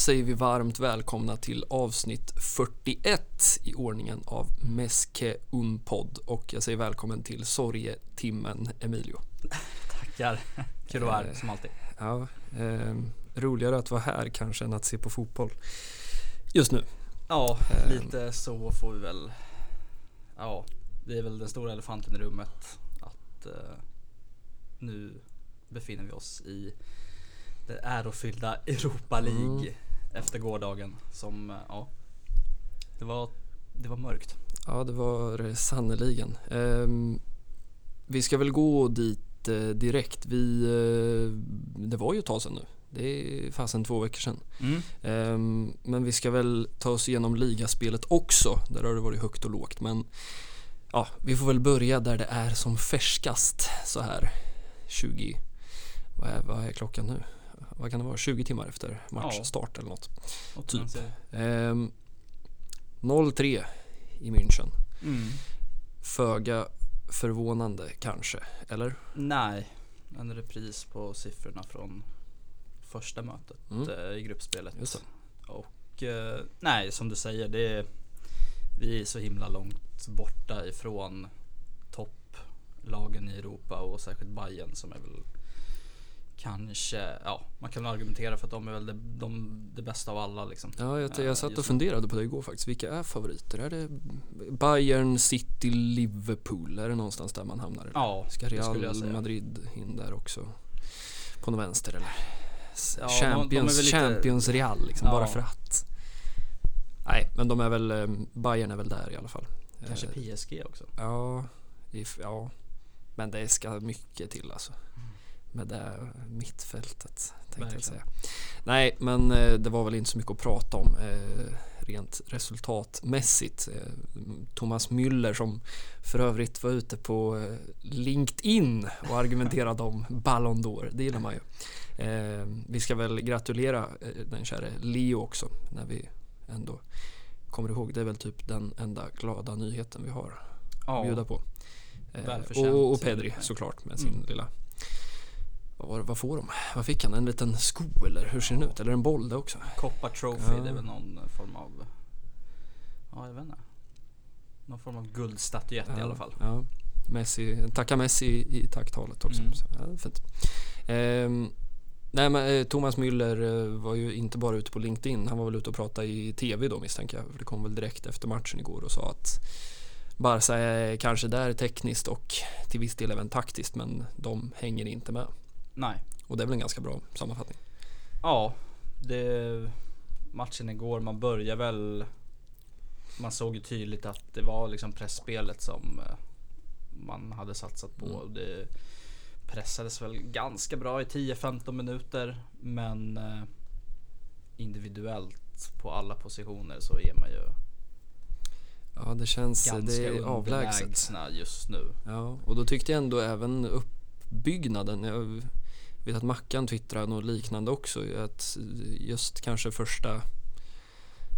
säger vi varmt välkomna till avsnitt 41 i ordningen av Meske Unpod och jag säger välkommen till sorgetimmen Emilio. Tackar. Kul att vara här Eh, som alltid. Ja, eh, roligare att vara här kanske än att se på fotboll just nu. Ja, ehm. lite så får vi väl. Ja, det är väl den stora elefanten i rummet att eh, nu befinner vi oss i det ärofyllda Europa League Mm. Efter gårdagen som, eh, ja, det var, det var mörkt. Ja, det var det sannerligen. Ehm, vi ska väl gå dit eh, direkt. Vi, eh, det var ju ett tag sedan nu. Det är fasen två veckor sedan. Mm. Ehm, men vi ska väl ta oss igenom ligaspelet också. Där har det varit högt och lågt. Men ja, vi får väl börja där det är som färskast så här 20, vad är, vad är klockan nu? Vad kan det vara? 20 timmar efter matchstart eller något. Typ. Ehm, 0-3 i München. Mm. Föga förvånande kanske, eller? Nej, en repris på siffrorna från första mötet Mm. eh, i gruppspelet. Och eh, nej, som du säger, det är, vi är så himla långt borta ifrån topplagen i Europa och särskilt Bayern som är väl kanske, ja man kan argumentera för att de är väl det, de, det bästa av alla liksom. Ja, jag, Eh, jag satt just och funderade på det igår faktiskt. Vilka är favoriter? Är det Bayern, City, Liverpool? Är det någonstans där man hamnar? eller? Ja, Ska Real. Madrid in där också? På någon vänster eller? Ja, de- de är Champions, lite- Champions Real liksom, Ja. bara för att. Nej, men de är väl, eh, Bayern är väl där i alla fall. Kanske Eh, PSG också. Ja, if, ja. Men det ska mycket till alltså. Med det mittfältet tänkte jag Verkligen. säga. Nej, men eh, det var väl inte så mycket att prata om eh, rent resultatmässigt. Eh, Thomas Müller som för övrigt var ute på LinkedIn och argumenterade om Ballon d'Or. Det gillar man ju. Vi ska väl gratulera den käre Leo också när vi ändå kommer ihåg. Det är väl typ den enda glada nyheten vi har att bjuda på. Och, och Pedri såklart med sin Mm. lilla vad, vad får de? Vad fick han? En liten sko eller hur ser den ut? Eller en boll det också? Copa Trophy, Ja. det är väl någon form av, ja jag vet inte. Någon form av guldstatyett i alla fall. Ja. Messi, tacka Messi i, i tacktalet också. Mm. Så, ja, fint. Ehm, nej men eh, Thomas Müller eh, var ju inte bara ute på LinkedIn. Han var väl ute och pratade i TV då misstänker jag. För det kom väl direkt efter matchen igår och sa att Barca är kanske där tekniskt och till viss del även taktiskt men de hänger inte med. Nej. Och det är väl en ganska bra sammanfattning. Ja, det, matchen igår, man börjar väl Man såg ju tydligt att det var liksom pressspelet som eh, man hade satsat på. Mm. Det pressades väl ganska bra i 10-15 minuter men eh, individuellt på alla positioner så är man ju Ja det känns, ganska det är avlägset. just nu. Ja, och då tyckte jag ändå även uppbyggnaden. Jag vet att Mackan twittrade något liknande också. Att just kanske första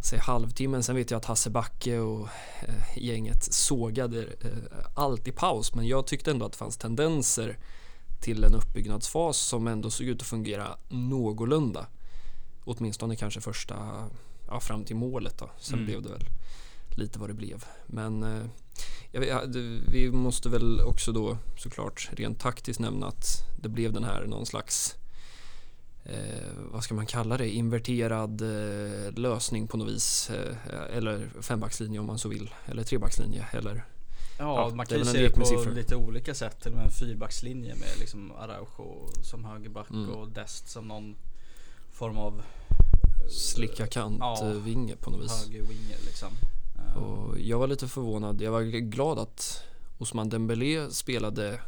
säg halvtimmen. Sen vet jag att Hasse Backe och eh, gänget sågade eh, allt i paus. Men jag tyckte ändå att det fanns tendenser till en uppbyggnadsfas som ändå såg ut att fungera någorlunda. Åtminstone kanske första, ja, fram till målet då. Sen Mm. blev det väl lite vad det blev. Men eh, ja, vi måste väl också då såklart rent taktiskt nämna att det blev den här någon slags eh, vad ska man kalla det, inverterad eh, lösning på något vis. Eh, eller fembackslinje om man så vill. Eller trebackslinje. Eller, Ja, Ja, man kan ju se det på siffror. lite olika sätt. Till och med en fyrbackslinje med liksom Araujo som högerback Mm. och Dest som någon form av slicka kant Ja, eh, på något vis. högerwinger liksom. Eh, Och jag var lite förvånad. Jag var glad att Osman Dembélé spelade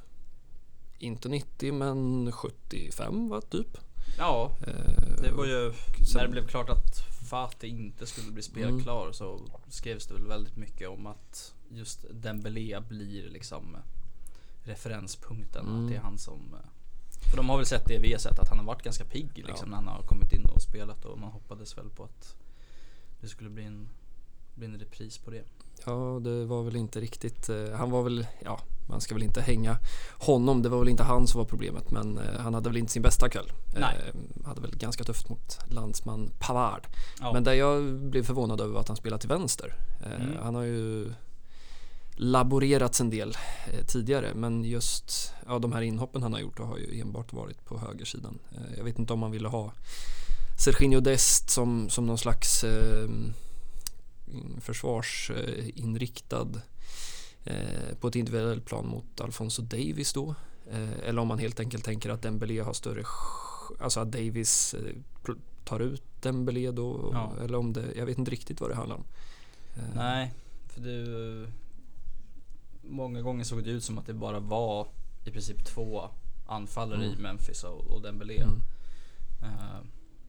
inte 90 men 75 va typ. Ja, Eh, det var ju sen- när det blev klart att Fatih inte skulle bli Mm. spelklar så skrevs det väl väldigt mycket om att just Dembélé blir liksom referenspunkten. Mm. Att det är han som för de har väl sett det vi har sett att han har varit ganska pigg liksom Ja. när han har kommit in och spelat och man hoppades väl på att det skulle bli en, bli en repris på det. Ja, det var väl inte riktigt. Eh, han var väl, ja, man ska väl inte hänga honom. Det var väl inte han som var problemet men eh, han hade väl inte sin bästa kväll. Nej. Eh, hade väl ganska tufft mot landsman Pavard. Ja. Men det jag blev förvånad över att han spelar till vänster. Eh, Mm. Han har ju laborerats en del eh, tidigare men just ja, de här inhoppen han har gjort har ju enbart varit på högersidan. Eh, jag vet inte om man ville ha Serginho Dest som, som någon slags eh, försvarsinriktad eh, på ett individuellt plan mot Alfonso Davis då. Eh, eller om man helt enkelt tänker att Dembélé har större, alltså att Davis eh, tar ut Dembélé då. Ja. Eller om det, jag vet inte riktigt vad det handlar om. Nej, för det... Många gånger såg det ut som att det bara var i princip två anfallare i Mm. Memphis och, och Dembélé. Mm. Eh,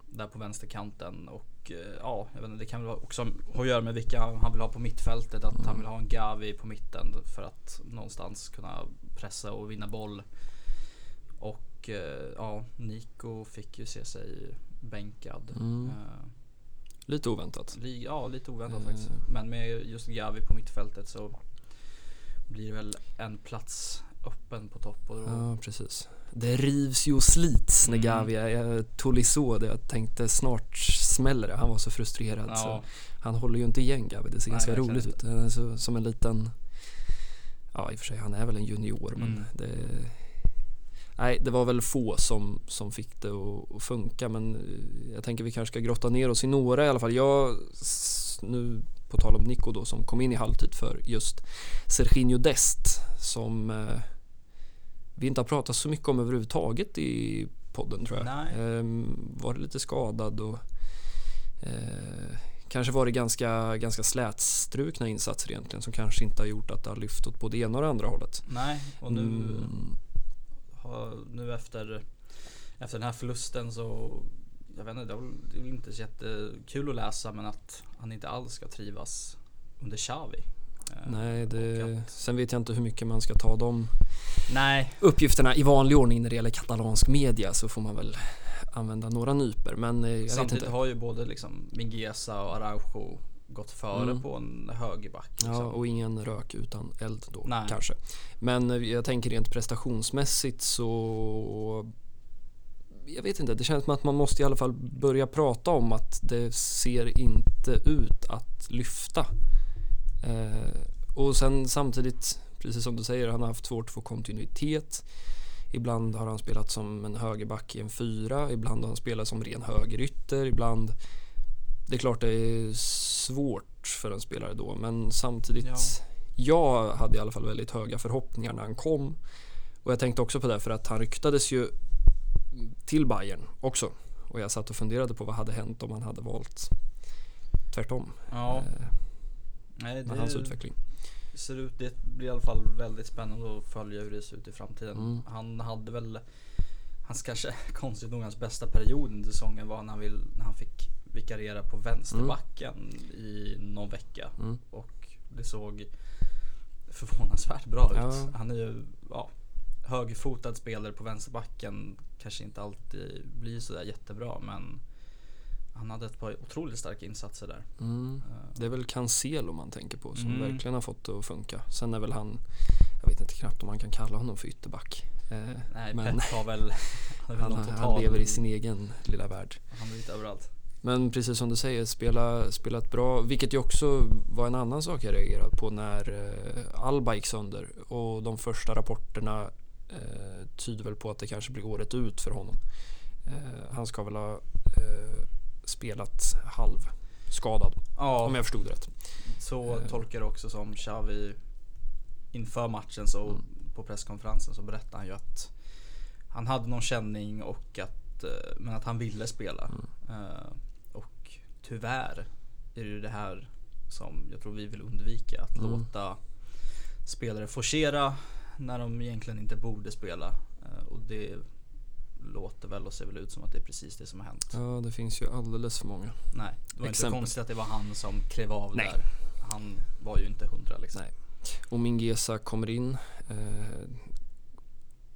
där på vänsterkanten och eh, ja, jag vet inte, det kan väl också ha att göra med vilka han vill ha på mittfältet. Att Mm. han vill ha en Gavi på mitten för att någonstans kunna pressa och vinna boll. Och eh, ja, Nico fick ju se sig bänkad. Mm. Eh, Lite oväntat. li, ja, lite oväntat Eh. faktiskt. Men med just Gavi på mittfältet så blir det väl en plats öppen på topp. Och då, Ja, precis. Det rivs ju och slits när Mm. Gavi är Tolisso. Det jag tänkte snart smäller det. Han var så frustrerad. ja, Så han håller ju inte igen Gavi. Det ser Nej, ganska roligt ut. Så, som en liten... Ja, i och för sig, han är väl en junior. Men Mm. det... Nej, det var väl få som, som fick det att, att funka. Men eh, jag tänker vi kanske ska grotta ner oss i några i alla fall. Jag, nu på tal om Nico då, som kom in i halvtid för just Serginho Dest. Som eh, vi inte har pratat så mycket om överhuvudtaget i podden tror jag. Ehm, var lite skadad och eh, kanske var det ganska, ganska slätstrukna insatser egentligen som kanske inte har gjort att det har lyft åt både ena och det andra hållet. nej, och nu Mm, har, nu efter, efter den här förlusten så jag vet inte, det är väl- det är väl inte så jättekul att läsa men att han inte alls ska trivas under Xavi. Eh, nej, det, sen vet jag inte hur mycket man ska ta de Nej, uppgifterna i vanlig ordning när det gäller katalansk media så får man väl använda några nyper men eh, jag samtidigt har ju både liksom Mingueza och Araujo gått före Mm. på en högerback. Liksom. Ja, och ingen rök utan eld då Nej. kanske. Men eh, jag tänker rent prestationsmässigt så jag vet inte, det känns som att man måste i alla fall börja prata om att det ser inte ut att lyfta. Eh, och sen samtidigt, precis som du säger, han har haft svårt att få kontinuitet. Ibland har han spelat som en högerback i en fyra, ibland har han spelat som ren högerytter, ibland det är klart det är svårt för en spelare då men samtidigt Ja. Jag hade i alla fall väldigt höga förhoppningar när han kom och jag tänkte också på det för att han ryktades ju till Bayern också och jag satt och funderade på vad hade hänt om han hade valt tvärtom Ja, eh, nej, med hans utveckling. ser ut, det blir i alla fall väldigt spännande att följa hur det ser ut i framtiden. Mm. Han hade väl, hans kanske konstigt nog hans bästa period under säsongen var när han, vill, när han fick vikariera på vänsterbacken i någon vecka. Mm. Och det såg förvånansvärt bra ut. Ja. Han är ju ja, högerfotad spelare på vänsterbacken. Kanske inte alltid blir sådär jättebra men han hade ett par otroligt starka insatser där. Mm. Eh, Det är väl Cancelo man tänker på som Mm. verkligen har fått det att funka. Sen är väl han, jag vet inte knappt om man kan kalla honom för ytterback. Eh, Nej, men Pep har väl, han, han, någon han total- lever i sin egen lilla värld. Han är lite överallt. Men precis som du säger, spela, spelat bra. Vilket ju också var en annan sak jag reagerade på när eh, Alba gick sönder. Och de första rapporterna eh, tyder väl på att det kanske blir året ut för honom. Eh, han ska väl ha eh, spelat halvskadad, Ja, om jag förstod det rätt. så Eh. tolkar det också som Xavi inför matchen så Mm. på presskonferensen så berättade han ju att han hade någon känning och att, eh, men att han ville spela. Mm. Eh, och tyvärr är det det här som jag tror vi vill undvika. Att Mm. låta spelare forcera när de egentligen inte borde spela. Och det låter väl och ser väl ut som att det är precis det som har hänt. Ja, det finns ju alldeles för många. Nej, det var Exempel. inte konstigt att det var han som klev av Nej. där. Han var ju inte hundra liksom. Nej. Och Mingesa kommer in. Eh,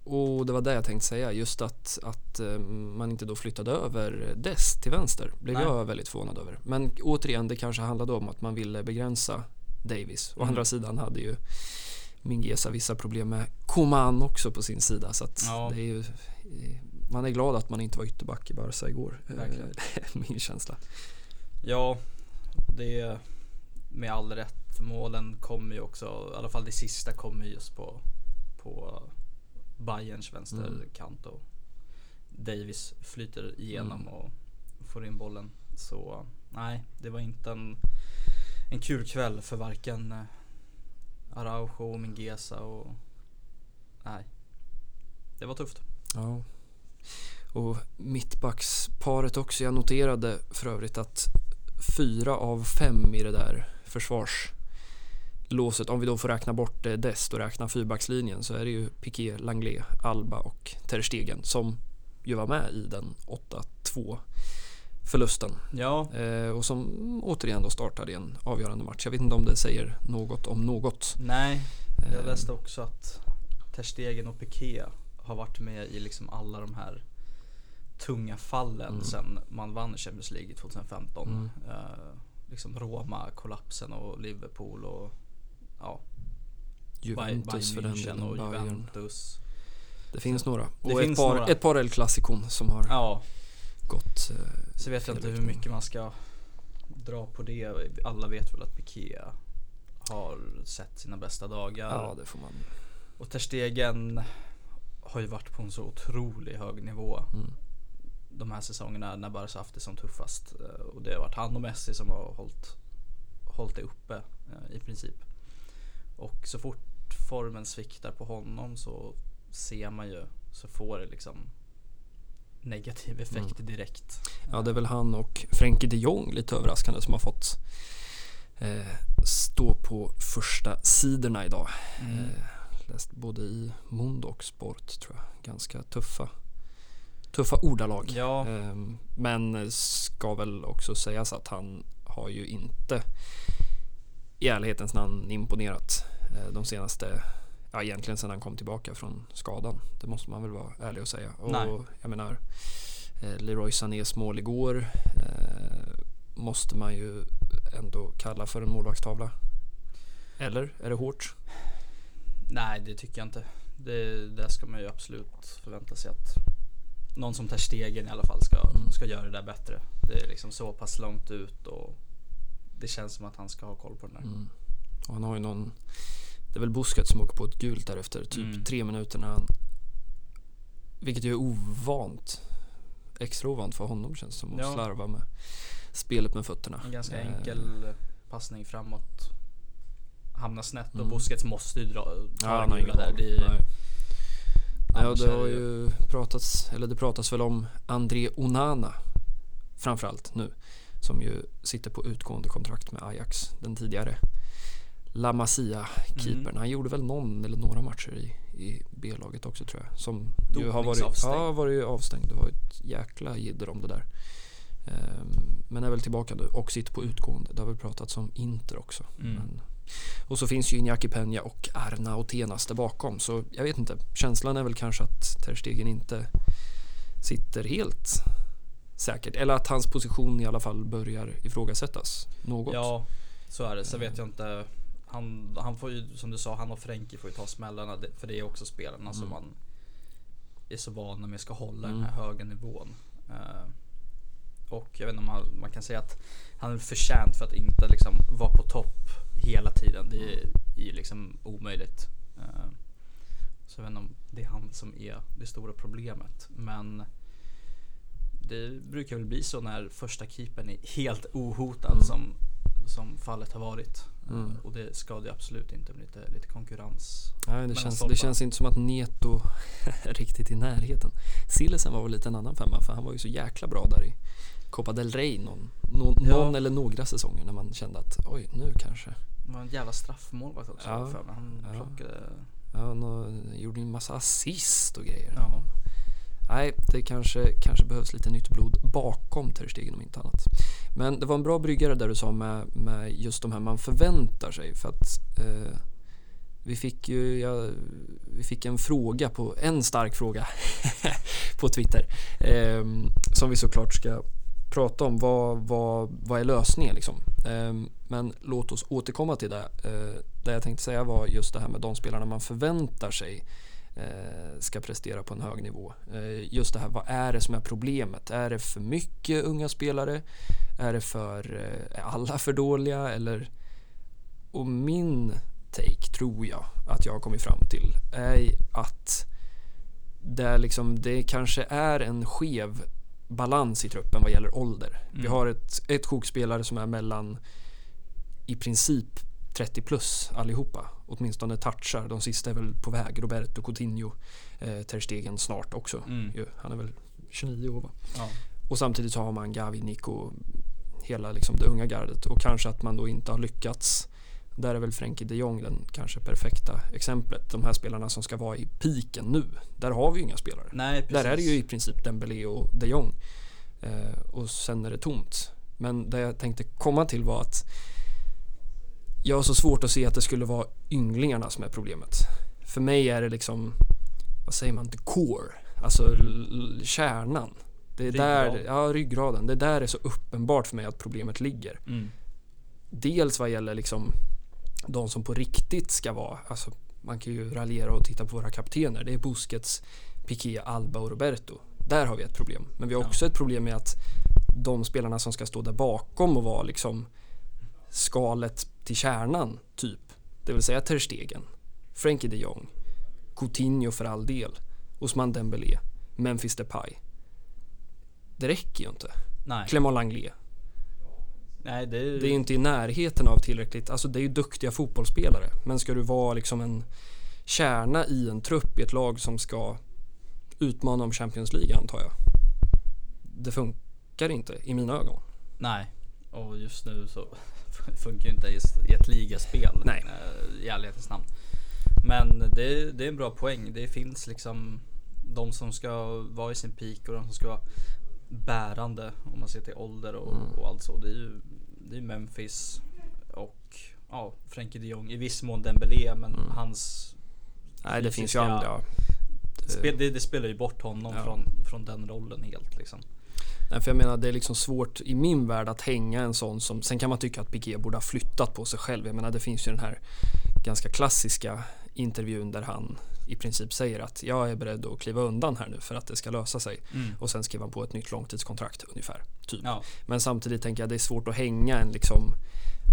och det var det jag tänkte säga. Just att, att eh, man inte då flyttade över Dess till vänster. Blev Nej. jag väldigt förvånad över. Men återigen, det kanske handlade om att man ville begränsa Davis. Å Mm. andra sidan hade ju Mingesa vissa problem med Coman också på sin sida. Så att Ja. det är ju, man är glad att man inte var ytterback i Barca igår. eh, Verkligen. Min känsla. Ja, det är med all rätt. Målen kommer ju också, i alla fall det sista kommer ju just på, på Bayerns vänsterkant och Davis flyter igenom och får in bollen. Så nej, det var inte en, en kul kväll för varken eh, Araujo, Mingesa och nej. Det var tufft. Ja. Och mittbacksparet också. Jag noterade för övrigt att fyra av fem i det där försvarslåset, om vi då får räkna bort eh, Dest och räkna fyrbackslinjen så är det ju Piqué, Langlais, Alba och Ter Stegen som ju var med i den 8-2 förlusten Ja, eh, och som återigen då startade i en avgörande match. Jag vet inte om det säger något om något. nej. Jag Eh, läste också att Ter Stegen och Piqué har varit med i liksom alla de här tunga fallen Mm. sen man vann Champions League 2015. Mm. Eh, liksom Roma, kollapsen och Liverpool och ja, Juventus för den München delen, och Bayern. Juventus. Det finns några. Det Och ett finns par, några. ett par El Clasicon som har Ja, gått. Eh, så vet jag inte hur mycket man ska dra på det. Alla vet väl att Piqué har sett sina bästa dagar. ja, det får man. Och Ter Stegen har ju varit på en så otroligt hög nivå Mm. de här säsongerna när Barca haft det som tuffast. Eh, Och det har varit han och Messi som har hållit, hållit det uppe eh, i princip. Och så fort formen sviktar på honom så ser man ju, så får det liksom negativ effekt direkt. Ja, det är väl han och Frenkie de Jong lite överraskande som har fått eh, stå på första sidorna idag. Mm. Eh, läst både i Mondo och Sport tror jag. Ganska tuffa, tuffa ordalag. Ja, Ehm, Men ska väl också sägas att han har ju inte i ärlighetens namn imponerat eh, de senaste, ja egentligen sedan han kom tillbaka från skadan. Det måste man väl vara ärlig och säga. Nej. Och jag menar, eh, Leroy Sanés mål igår eh, måste man ju ändå kalla för en målvaktstavla. Eller? Är det hårt? Nej det tycker jag inte. Det, där ska man ju absolut förvänta sig att någon som tar stegen i alla fall ska, Mm. ska göra det där bättre. Det är liksom så pass långt ut och det känns som att han ska ha koll på den där. Mm. Och han har ju någon, det är väl Busquets som åker på ett gult där efter typ Mm. tre minuter när han, vilket ju är ovant, extra ovant för honom känns det som att Ja. slarva med spelet med fötterna. En ganska Eh, enkel passning framåt. Hamnar snett och Mm. Busquets måste ju dra, ta Ja, den gula där. Det, Nej. Ja, det har ju pratats, eller det pratas väl om André Onana framförallt nu. Som ju sitter på utgående kontrakt med Ajax, den tidigare La Masia-keepern. Mm. Han gjorde väl någon eller några matcher i, i B-laget också tror jag. Som ju har varit, Dopningsavstängd. ja, varit ju avstängd. Det var ett jäkla jidder om det där. Ehm, men är väl tillbaka nu och sitter på utgående. Det har väl pratats om Inter också. Mm. Men, och så finns ju Iñaki Peña och Arna Otenas där bakom. Så jag vet inte. Känslan är väl kanske att Ter Stegen inte sitter helt säkert. Eller att hans position i alla fall börjar ifrågasättas något. Ja, så är det. Sen vet jag inte. Han, han får ju, som du sa, han och Frenkie får ju ta smällarna. För det är också spelarna som Mm. man är så vana med ska hålla Mm. den här höga nivån. Eh, och jag vet inte om man, man kan säga att han är förtjänt för att inte liksom vara på topp hela tiden. Det är ju liksom omöjligt. Eh, så jag vet inte om det är han som är det stora problemet. Men det brukar väl bli så när första keepern är helt ohotad Mm. som, som fallet har varit. Mm. Eh, Och det ska det absolut inte med lite, lite konkurrens. Nej, det, känns, det känns inte som att Neto är riktigt i närheten. Sillesen var väl lite en annan femma för han var ju så jäkla bra där i Copa del Rey någon, någon, Ja. någon eller några säsonger när man kände att oj nu kanske. Det var en jävla straffmålvakt också Ja, för mig. Han ja. plockade... Ja, nå, gjorde en massa assist och grejer. Ja. Nej, det kanske, kanske behövs lite nytt blod bakom Ter Stegen om inte annat. Men det var en bra bryggare där du sa med, med just de här man förväntar sig för att eh, vi fick ju ja, vi fick en fråga på en stark fråga på Twitter eh, som vi såklart ska prata om. Vad, vad, vad är lösningen liksom? Ehm, men låt oss återkomma till det. Eh, det jag tänkte säga var just det här med de spelarna man förväntar sig eh, ska prestera på en hög nivå. Eh, just det här, vad är det som är problemet? Är det för mycket unga spelare? Är det för, är alla för dåliga? Eller, och min take, tror jag, att jag har kommit fram till är att det, är liksom, det kanske är en skev balans i truppen vad gäller ålder. Vi Mm. har ett, ett sjokspelare som är mellan i princip 30 plus allihopa. Åtminstone touchar. De sista är väl på väg. Roberto Coutinho, eh, Ter Stegen snart också. Mm. Han är väl 29 år va? Ja. Och samtidigt så har man Gavi, Nico, hela liksom det unga gardet. Och kanske att man då inte har lyckats. Där är väl Frenkie de Jong den kanske perfekta exemplet. De här spelarna som ska vara i piken nu. Där har vi ju inga spelare. Nej. Där är det ju i princip Dembélé och de Jong. Eh, och sen är det tomt. Men det jag tänkte komma till var att jag har så svårt att se att det skulle vara ynglingarna som är problemet. För mig är det liksom, vad säger man, the core. Alltså kärnan. Det är där, Ryggraden. ja ryggraden. Det är där är så uppenbart för mig att problemet ligger. Mm. Dels vad gäller liksom de som på riktigt ska vara, alltså man kan ju raljera och titta på våra kaptener. Det är Busquets, Piqué, Alba och Roberto. Där har vi ett problem. Men vi har Ja. också ett problem med att de spelarna som ska stå där bakom och vara liksom skalet till kärnan, typ. Det vill säga Ter Stegen, Frenkie de Jong, Coutinho för all del, Ousmane Dembélé, Memphis Depay. Det räcker ju inte. Nej. Clément Langlais. Nej, det är ju... Det är inte i närheten av tillräckligt, alltså det är ju duktiga fotbollsspelare. Men ska du vara liksom en kärna i en trupp i ett lag som ska utmana om Champions League antar jag. Det funkar inte i mina ögon. Nej. Och just nu så funkar ju inte i i ett ligaspel. Nej. eh, I ärlighetens namn. Men det, det är en bra poäng. Det finns liksom de som ska vara i sin peak och de som ska vara bärande om man ser till ålder och, Mm. och allt så. Det är ju det är Memphis och ja, Frenkie de Jong. I viss mån Dembélé men Mm. hans Nej, det finns ju andra. spel, det, det spelar ju bort honom Ja. från, från den rollen helt liksom. Nej, för jag menar det är liksom svårt i min värld att hänga en sån som, sen kan man tycka att Piqué borde ha flyttat på sig själv. Jag menar det finns ju den här ganska klassiska intervjun där han i princip säger att jag är beredd att kliva undan här nu för att det ska lösa sig. Mm. Och sen skriver han på ett nytt långtidskontrakt ungefär. Typ. Ja, Men samtidigt tänker jag det är svårt att hänga en liksom,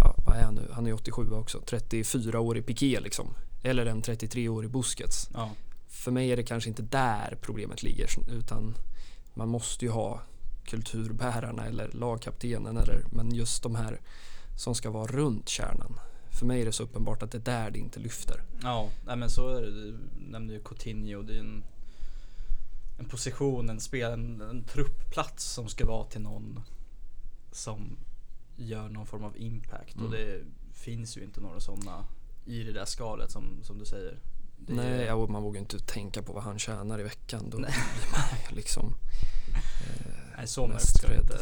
ja, vad är han nu? Han är 87 också, 34 år i Piqué liksom. Eller en 33 år i Busquets. ja. För mig är det kanske inte där problemet ligger utan man måste ju ha kulturbärarna eller lagkaptenen eller men just de här som ska vara runt kärnan. För mig är det så uppenbart att det är där det inte lyfter. Ja, men så är det. Du nämnde ju Coutinho. Det är en, en position, en spel, en, en truppplats som ska vara till någon som gör någon form av impact. Mm. Och det finns ju inte några sådana i det där skalet som, som du säger. Det är- Nej, och man vågar inte tänka på vad han tjänar i veckan. Då Nej. blir man liksom... Nej, så mörkt ska vi inte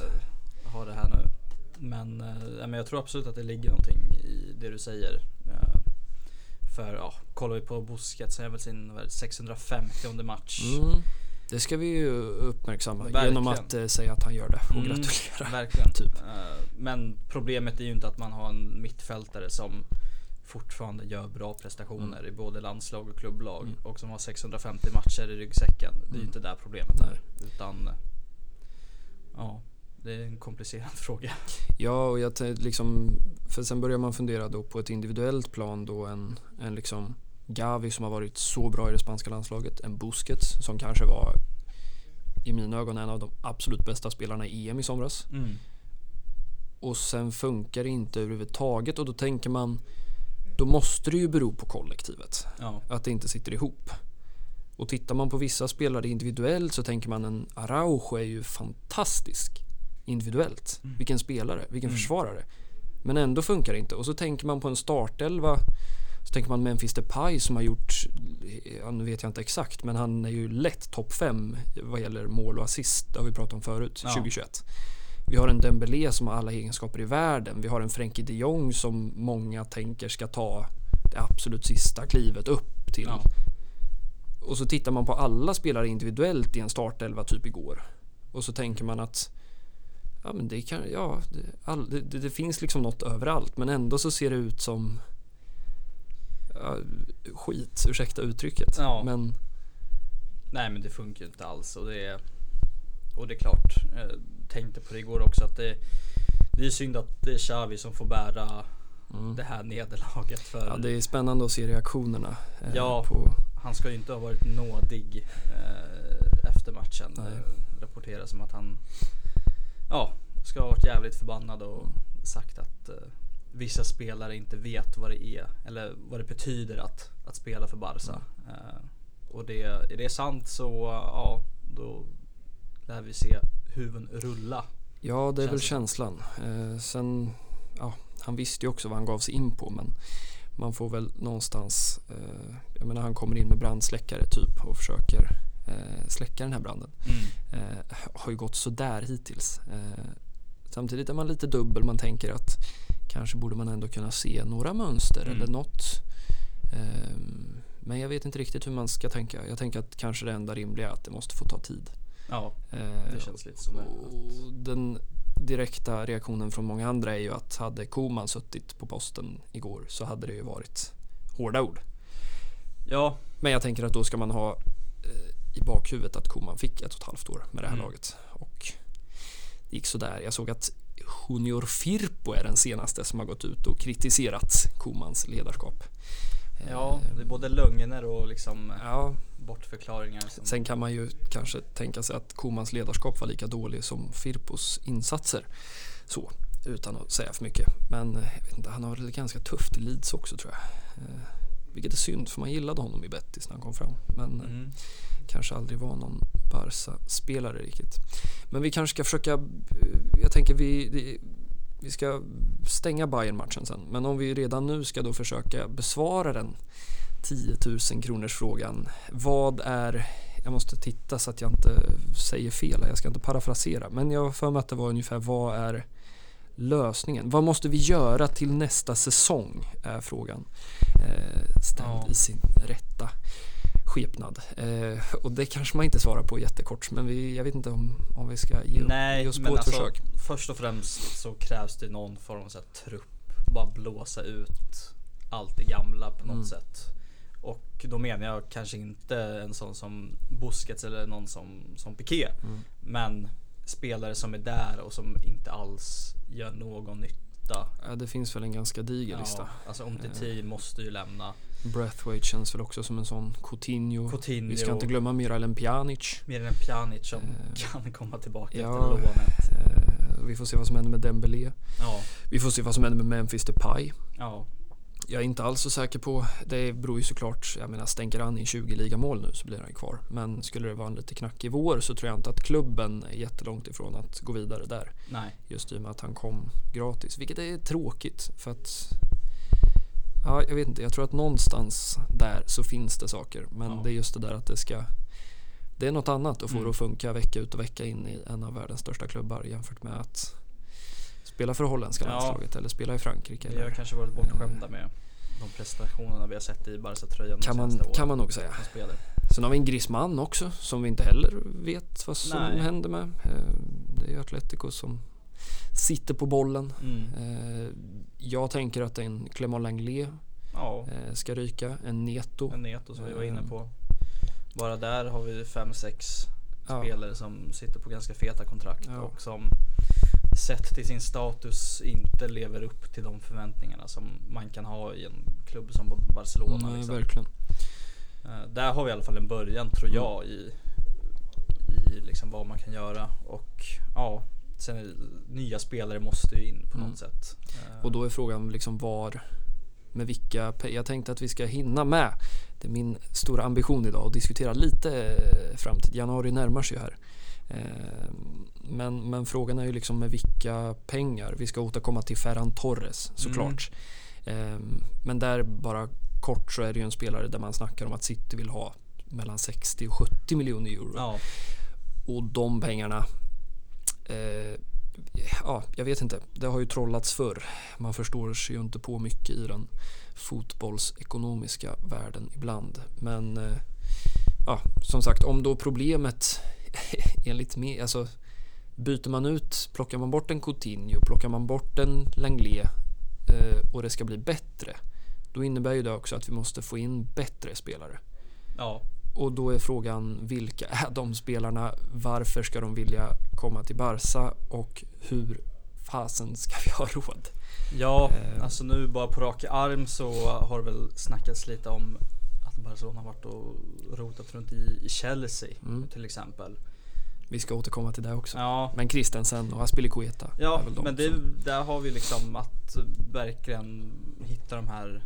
ha det här nu. Men, eh, men jag tror absolut att det ligger någonting i det du säger. Eh, för ja, kollar vi på Busquets så är väl sin vad är det, 650 match. Mm, det ska vi ju uppmärksamma Verkligen. genom att eh, säga att han gör det och Mm, gratulera. Verkligen. Typ. Eh, Men problemet är ju inte att man har en mittfältare som fortfarande gör bra prestationer i både landslag och klubblag Mm. och som har 650 matcher i ryggsäcken. Det är ju Mm. inte där problemet är. Utan ja, det är en komplicerad fråga. Ja, och jag liksom, för sen börjar man fundera då på ett individuellt plan då en, en liksom Gavi som har varit så bra i det spanska landslaget, en Busquets som kanske var i mina ögon en av de absolut bästa spelarna i EM i somras. Mm. Och sen funkar det inte överhuvudtaget och då tänker man då måste det ju bero på kollektivet. Ja. Att det inte sitter ihop. Och tittar man på vissa spelare individuellt så tänker man en Araujo är ju fantastisk individuellt. Mm. Vilken spelare, vilken Mm. försvarare. Men ändå funkar det inte. Och så tänker man på en startelva så tänker man Memphis Depay som har gjort, nu vet jag inte exakt, men han är ju lätt topp 5 vad gäller mål och assist. Det har vi pratat om förut, Ja. 2021. Vi har en Dembélé som har alla egenskaper i världen. Vi har en Frenkie de Jong som många tänker ska ta det absolut sista klivet upp till. Ja. Och så tittar man på alla spelare individuellt i en startelva typ igår. Och så tänker man att ja men det kan, ja, det, all, det, det, det finns liksom något överallt men ändå så ser det ut som ja, skit, ursäkta uttrycket. Ja. Men Nej men det funkar ju inte alls och det är Och det är klart Jag tänkte på det igår också att det Det är synd att det är Xavi som får bära mm. Det här nederlaget för ja, det är spännande att se reaktionerna. eh, Ja. På, Han ska ju inte ha varit nådig eh, Efter matchen Nej. eh, Rapporteras som att han Ja Ska ha varit jävligt förbannad och sagt att eh, Vissa spelare inte vet vad det är Eller vad det betyder att, att spela för Barca. Eh, Och det, är det sant så ja Då lär vi se huvuden rulla. Ja, det är Känns väl det känslan. Eh, sen, ja, han visste ju också vad han gav sig in på men man får väl någonstans, eh, jag menar han kommer in med brandsläckare typ och försöker släcka den här branden. eh, har ju gått sådär hittills. Eh, samtidigt är man lite dubbel. Man tänker att kanske borde man ändå kunna se några mönster Mm. eller något. Eh, men jag vet inte riktigt hur man ska tänka. Jag tänker att kanske det enda rimliga är att det måste få ta tid. Ja Eh, det känns lite som och den direkta reaktionen från många andra är ju att hade Koman suttit på posten igår så hade det ju varit hårda ord. Ja Men jag tänker att då ska man ha eh, i bakhuvudet att Koman fick ett och ett halvt år med det här Mm. laget. Och det gick sådär. Jag såg att Junior Firpo är den senaste som har gått ut och kritiserat Komans ledarskap. Ja Eh, det är både lögner och liksom eh, ja, bortförklaringar som sen kan man ju kanske tänka sig att Komans ledarskap var lika dålig som Firpos insatser. Så, utan att säga för mycket. Men eh, jag vet inte, han har väl ganska tufft i Leeds också tror jag. Vilket är synd för man gillade honom i Betis när han kom fram. Men Mm. Kanske aldrig var någon Barca-spelare riktigt. Men vi kanske ska försöka, eh, jag tänker vi, vi ska stänga bayern matchen sen. Men om vi redan nu ska då försöka besvara den 10 000 kronors frågan. Vad är, jag måste titta så att jag inte säger fel, jag ska inte parafrasera. Men jag har för mig att det var ungefär vad är lösningen? Vad måste vi göra till nästa säsong? Är frågan. Eh, ställd Ja. i sin rätta skepnad. Eh, och det kanske man inte svarar på jättekort men vi, jag vet inte om, om vi ska ge, Nej, ge oss men på ett alltså, försök. först och främst så krävs det någon form av så här, trupp. Bara blåsa ut allt det gamla på något Mm. sätt. Och då menar jag kanske inte en sån som Busquets eller någon som, som Piqué. Mm. Men spelare som är där och som inte alls gör någon nytta. Ja, det finns väl en ganska diger lista. Ja, alltså Umtiti måste ju lämna. Brathwaite känns väl också som en sån Coutinho. Coutinho. Vi ska inte glömma Miralem Pjanic. Än Pjanic som Eh, kan komma tillbaka ja. efter lånet. Eh, vi får se vad som händer med Dembélé. Ja, Vi får se vad som händer med Memphis Depay. ja, Jag är inte alls så säker på, det beror ju såklart, jag menar stänker han in 20 ligamål nu så blir han kvar. Men skulle det vara en lite knackig vår så tror jag inte att klubben är jättelångt ifrån att gå vidare där. nej. Just i och med att han kom gratis, vilket är tråkigt för att Ja, jag vet inte. Jag tror att någonstans där så finns det saker. Men Ja. det är just det där att det ska Det är något annat att få Mm. det att funka vecka ut och vecka in i en av världens största klubbar jämfört med att spela för holländska Ja. landslaget eller spela i Frankrike. Vi har kanske varit bortskämda med de prestationerna vi har sett i Barca-tröjan kan, man, åren. kan man nog säga. Sen har vi en Griezmann också som vi inte heller vet vad som Nej. händer med. Eh, Det är ju Atletico som sitter på bollen. Mm. Eh, Jag tänker att en Clément Langlais Ja, eh, ska ryka. En Neto. en Neto som vi var inne Mm. på. Bara där har vi fem sex Ja. spelare som sitter på ganska feta kontrakt Ja. och som sett till sin status inte lever upp till de förväntningarna som man kan ha i en klubb som Barcelona. Nej, liksom. verkligen. Eh, Där har vi i alla fall en början tror jag i, i liksom vad man kan göra. Och ja, sen nya spelare måste ju in på Mm. något sätt. Eh, Och då är frågan liksom var, med vilka, jag tänkte att vi ska hinna med, det är min stora ambition idag att diskutera lite eh, framtid. Januari närmar sig ju här. Eh, Men, men frågan är ju liksom med vilka pengar. Vi ska återkomma till Ferran Torres såklart. Eh, Men där bara kort så är det ju en spelare där man snackar om att City vill ha mellan 60 och 70 miljoner euro. Ja, Och de pengarna eh, Ja, jag vet inte. Det har ju trollats förr. Man förstår sig ju inte på mycket i den fotbollsekonomiska världen ibland. Men eh, ja, som sagt, om då problemet enligt mig, alltså byter man ut, plockar man bort en Coutinho, plockar man bort en Langlet eh, och det ska bli bättre. Då innebär ju det också att vi måste få in bättre spelare. Ja, och då är frågan vilka är de spelarna? Varför ska de vilja komma till Barca och hur fasen ska vi ha råd? ja Eh. alltså nu bara på rak arm så har det väl snackats lite om att Barcelona har varit och rotat runt i, i Chelsea Mm. till exempel. Vi ska återkomma till det också. Ja, Men Christensen och Aspilicueta Ja, men det, där har vi liksom att verkligen hitta de här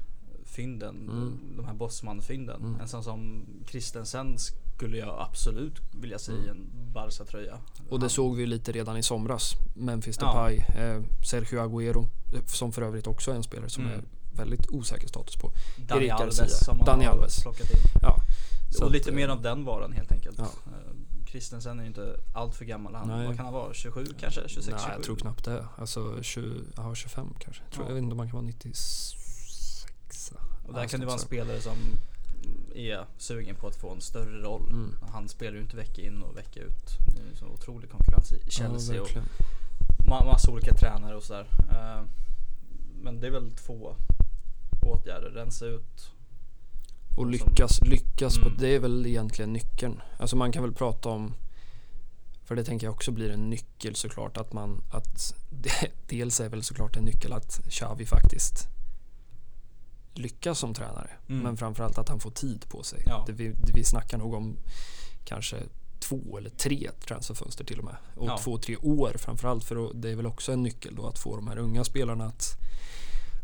fynden, Mm. de här Bosman-fynden. Mm. En sån som Christensen skulle jag absolut vilja se i en Barca-tröja. Och det Han- såg vi lite redan i somras. Memphis Ja. Depay, eh, Sergio Agüero, eh, som för övrigt också är en spelare som Mm. är väldigt osäker status på. Dani Erik Alves Garcia. som man Dani har Alves. plockat in. Ja, så och att, lite eh, mer av den varan helt enkelt. Ja. Eh, Christensen är ju inte allt för gammal. Han, Nej. vad kan han vara? 27 kanske? 26, Nej, 27? jag tror knappt det. Alltså 20, ja, 25 kanske. Jag, tror, Ja. jag vet inte om man kan vara 96. Och där kan det vara en spelare som är sugen på att få en större roll. Mm. Han spelar ju inte vecka in och vecka ut. Det är ju så otrolig konkurrens i Chelsea ja, och massa olika tränare och sådär. Eh, Men det är väl två åtgärder. Rensa ut. Och lyckas, lyckas på, Mm. det är väl egentligen nyckeln. Alltså man kan väl prata om, för det tänker jag också blir en nyckel såklart, att man, att det, dels är väl såklart en nyckel att Xavi faktiskt lyckas som tränare. Mm. Men framförallt att han får tid på sig. Ja. Det, vi, det, vi snackar nog om kanske två eller tre transferfönster till och med. Och Ja. två, tre år framförallt. För det är väl också en nyckel då att få de här unga spelarna att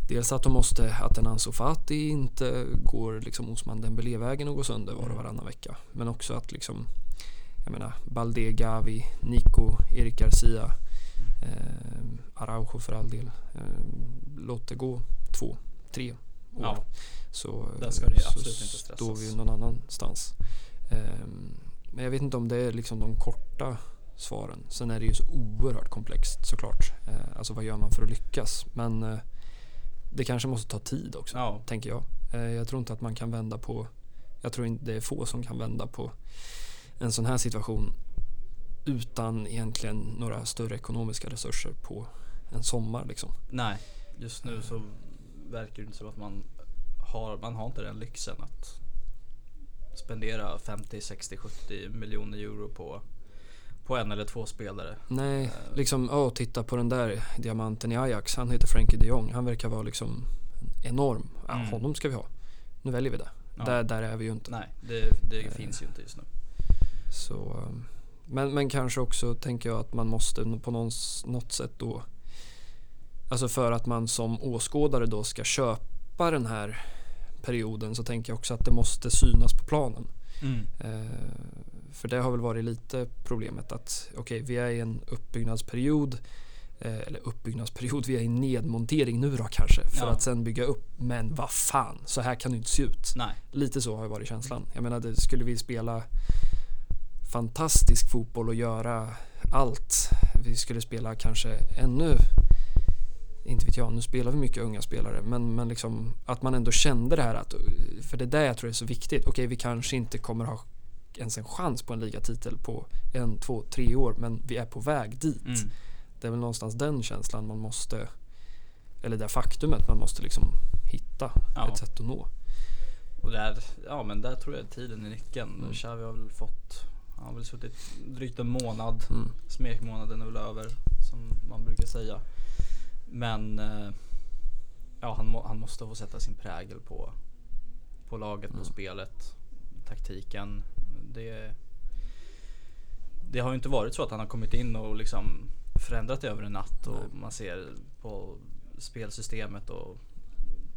Dels att de måste, att en Ansu Fati inte går liksom Osman Dembélé-vägen och går sönder var och Mm. varannan vecka. Men också att liksom, jag menar, Balde, Gavi, Nico, Erik Garcia, eh, Araujo för all del. Eh, låt det gå två, tre år. Ja. Så, Där ska det så absolut inte stressas. står vi någon annanstans. Ehm, men jag vet inte om det är liksom de korta svaren. Sen är det ju så oerhört komplext såklart. Eh, alltså vad gör man för att lyckas? Men eh, det kanske måste ta tid också, Ja. tänker jag. Eh, jag tror inte att man kan vända på, jag tror inte det är få som kan vända på en sån här situation utan egentligen några större ekonomiska resurser på en sommar liksom. Nej, just nu så verkar det inte som att man har, man har inte den lyxen att spendera 50, 60, 70 miljoner euro på, på en eller två spelare. Nej, Eh. liksom, ja, titta på den där diamanten i Ajax. Han heter Frankie de Jong. Han verkar vara liksom enorm. Ja, Mm. Honom ska vi ha. Nu väljer vi det. Ja. Där, där är vi ju inte. Nej, det, det Eh. finns ju inte just nu. Så, um, men, men kanske också tänker jag att man måste på någon, något sätt då Alltså för att man som åskådare då ska köpa den här perioden så tänker jag också att det måste synas på planen. Eh, för det har väl varit lite problemet att okej, vi är i en uppbyggnadsperiod eh, eller uppbyggnadsperiod, vi är i nedmontering nu då kanske för Ja. att sen bygga upp. Men vad fan, så här kan det inte se ut. Nej, Lite så har ju varit känslan. Jag menar, det skulle vi spela fantastisk fotboll och göra allt. Vi skulle spela kanske ännu, inte vet jag, nu spelar vi mycket unga spelare, men, men liksom att man ändå kände det här att, för det är det jag tror är så viktigt. Okej, vi kanske inte kommer ha ens en chans på en ligatitel på en, två, tre år, men vi är på väg dit. mm. Det är väl någonstans den känslan man måste, eller det faktumet man måste liksom hitta Ja. ett sätt att nå. och där, ja men där tror jag tiden är nyckeln. Mm. Xavi har väl fått, han har väl suttit drygt en månad. Mm. Smekmånaden är väl över som man brukar säga. Men eh, ja, han, må, han måste få sätta sin prägel på, på laget, på Mm. spelet, taktiken. Det, det har ju inte varit så att han har kommit in och liksom förändrat det över en natt och Nej. man ser på spelsystemet och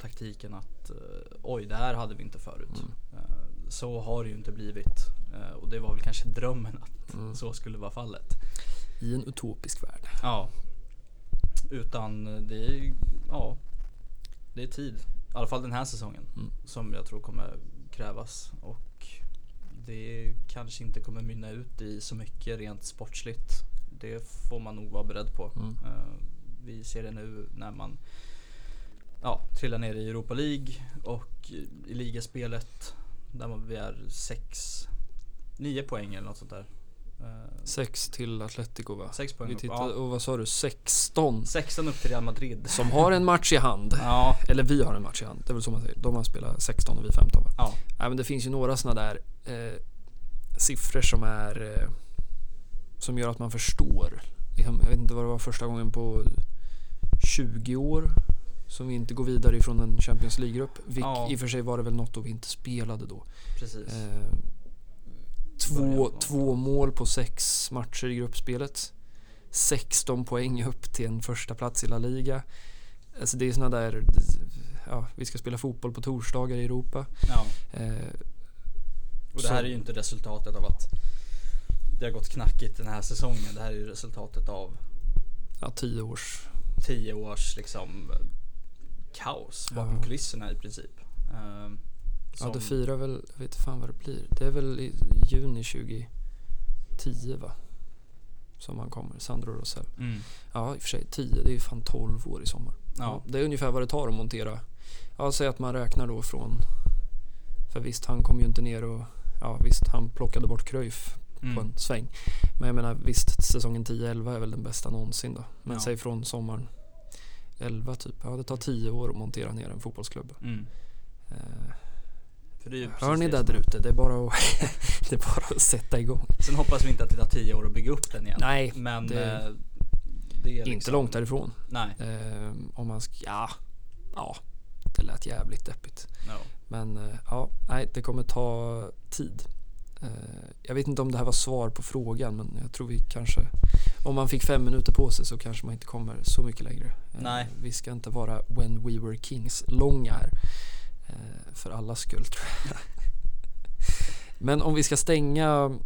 taktiken att eh, oj, det här hade vi inte förut. Mm. Eh, så har det ju inte blivit och det var väl kanske drömmen att Mm. så skulle vara fallet. I en utopisk värld. Ja. Utan det är, ja, det är tid. I alla fall den här säsongen. Mm. Som jag tror kommer krävas. Och det kanske inte kommer mynna ut i så mycket rent sportsligt. Det får man nog vara beredd på. Mm. Eh, vi ser det nu när man ja, trillar ner i Europa League och i ligaspelet där man begär 6, 9 poäng eller något sånt där. Eh, 6 till Atletico va? Sex poäng Vi upp. Ja. och vad sa du? 16? 16 upp till Real Madrid. Som har en match i hand. Ja, Eller vi har en match i hand, det är väl så man säger. De har spelat 16 och vi 15 va? ja. Nej men det finns ju några sådana där eh, siffror som är eh, som gör att man förstår. Jag vet inte vad det var första gången på 20 år som vi inte går vidare ifrån en Champions League-grupp. Ja. I och för sig var det väl något då vi inte spelade då. precis. Eh, två, två mål på sex matcher i gruppspelet. 16 poäng upp till en första plats i La Liga. Alltså det är såna där, ja, vi ska spela fotboll på torsdagar i Europa. Ja. Eh, Och det här Så- är ju inte resultatet av att det har gått knackigt den här säsongen. Det här är ju resultatet av ja, tio års 10 års liksom kaos bakom Ja. kulisserna i princip. Ehm, Ja, som- det firar väl, jag vet inte fan vad det blir. Det är väl i juni 2010 va? Som han kommer, Sandro Rosell. Mm. Ja, i och för sig 10, det är ju fan 12 år i sommar. Ja. Det är ungefär vad det tar att montera. Ja, säg att man räknar då från... För visst, han kom ju inte ner och... Ja, visst, han plockade bort Cruyff på Mm. en sväng. Men jag menar, visst, säsongen 10-11 är väl den bästa någonsin då. Men Ja. säg från sommaren 11 typ. Ja, det tar 10 år att montera ner en fotbollsklubb. Mm. Eh, För det är ju Hör ni där ute? Det är bara att, det är bara att sätta igång. Sen hoppas vi inte att det tar 10 år att bygga upp den igen. Nej, Men det- eh, det är Inte liksom, långt därifrån. Nej. Eh, om man ska, ja, ja, det lät jävligt deppigt. No. Men eh, ja, nej, det kommer ta tid. Eh, jag vet inte om det här var svar på frågan, men jag tror vi kanske, om man fick fem minuter på sig så kanske man inte kommer så mycket längre. Nej. Vi ska inte vara When We Were Kings långa här. Eh, för allas skull tror jag. men om vi ska stänga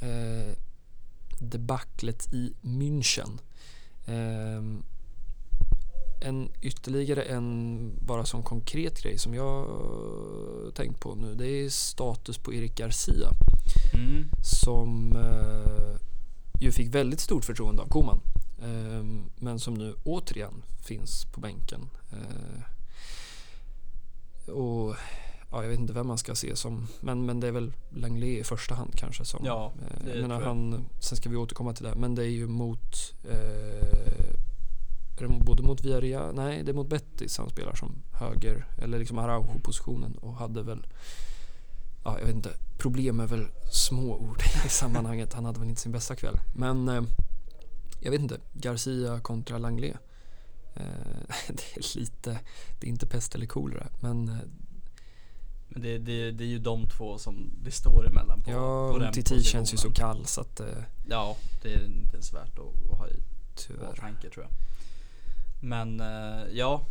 eh, debaclet i München. ehm, en ytterligare en bara som konkret grej som jag tänkt på nu det är status på Erik Garcia Mm. som eh, ju fick väldigt stort förtroende av Koman eh, men som nu återigen finns på bänken. Eh, och ja, jag vet inte vem man ska se som men, men det är väl Langley i första hand kanske som Ja, eh, det jag menar, han, sen ska vi återkomma till det men det är ju mot eh, är det både mot Villarreal, nej det är mot Betis han spelar som höger eller liksom Araujo-positionen och hade väl ja jag vet inte, problem är väl små ord i sammanhanget. Han hade väl inte sin bästa kväll. Men eh, jag vet inte, Garcia kontra Langley. Eh, det är lite, det är inte pest eller kolera men eh, Men det, det, det är ju de två som det står emellan på, ja, på den Titi känns ju så positionen. kall så att eh, Ja, det är inte ens värt att, att ha i åtanke tror jag. Men ja,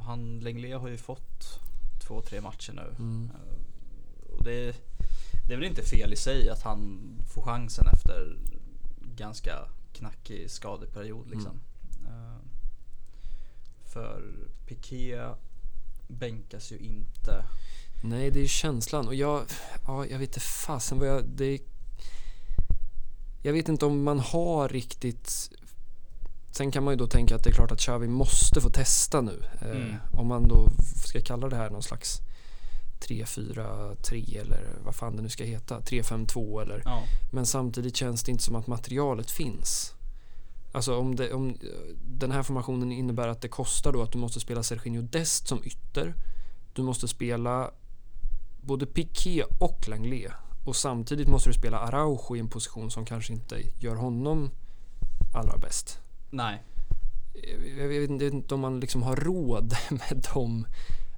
han Lenglet har ju fått två, tre matcher nu. Mm. Och det, det är väl inte fel i sig att han får chansen efter ganska knackig skadeperiod liksom. Eh, För Piqué bänkas ju inte. Nej, det är känslan och jag, ja, jag vet inte fasen vad jag, det Jag vet inte om man har riktigt Sen kan man ju då tänka att det är klart att Xavi måste få testa nu. Eh, Mm. om man då ska kalla det här någon slags 3-4-3 eller vad fan det nu ska heta. 3-5-2 eller Ja, men samtidigt känns det inte som att materialet finns. Alltså om, det, om eh, den här formationen innebär att det kostar då att du måste spela Serginho Dest som ytter. Du måste spela både Piqué och Langlais. Och samtidigt måste du spela Araujo i en position som kanske inte gör honom allra bäst. nej. Jag jag vet inte om man liksom har råd med dem,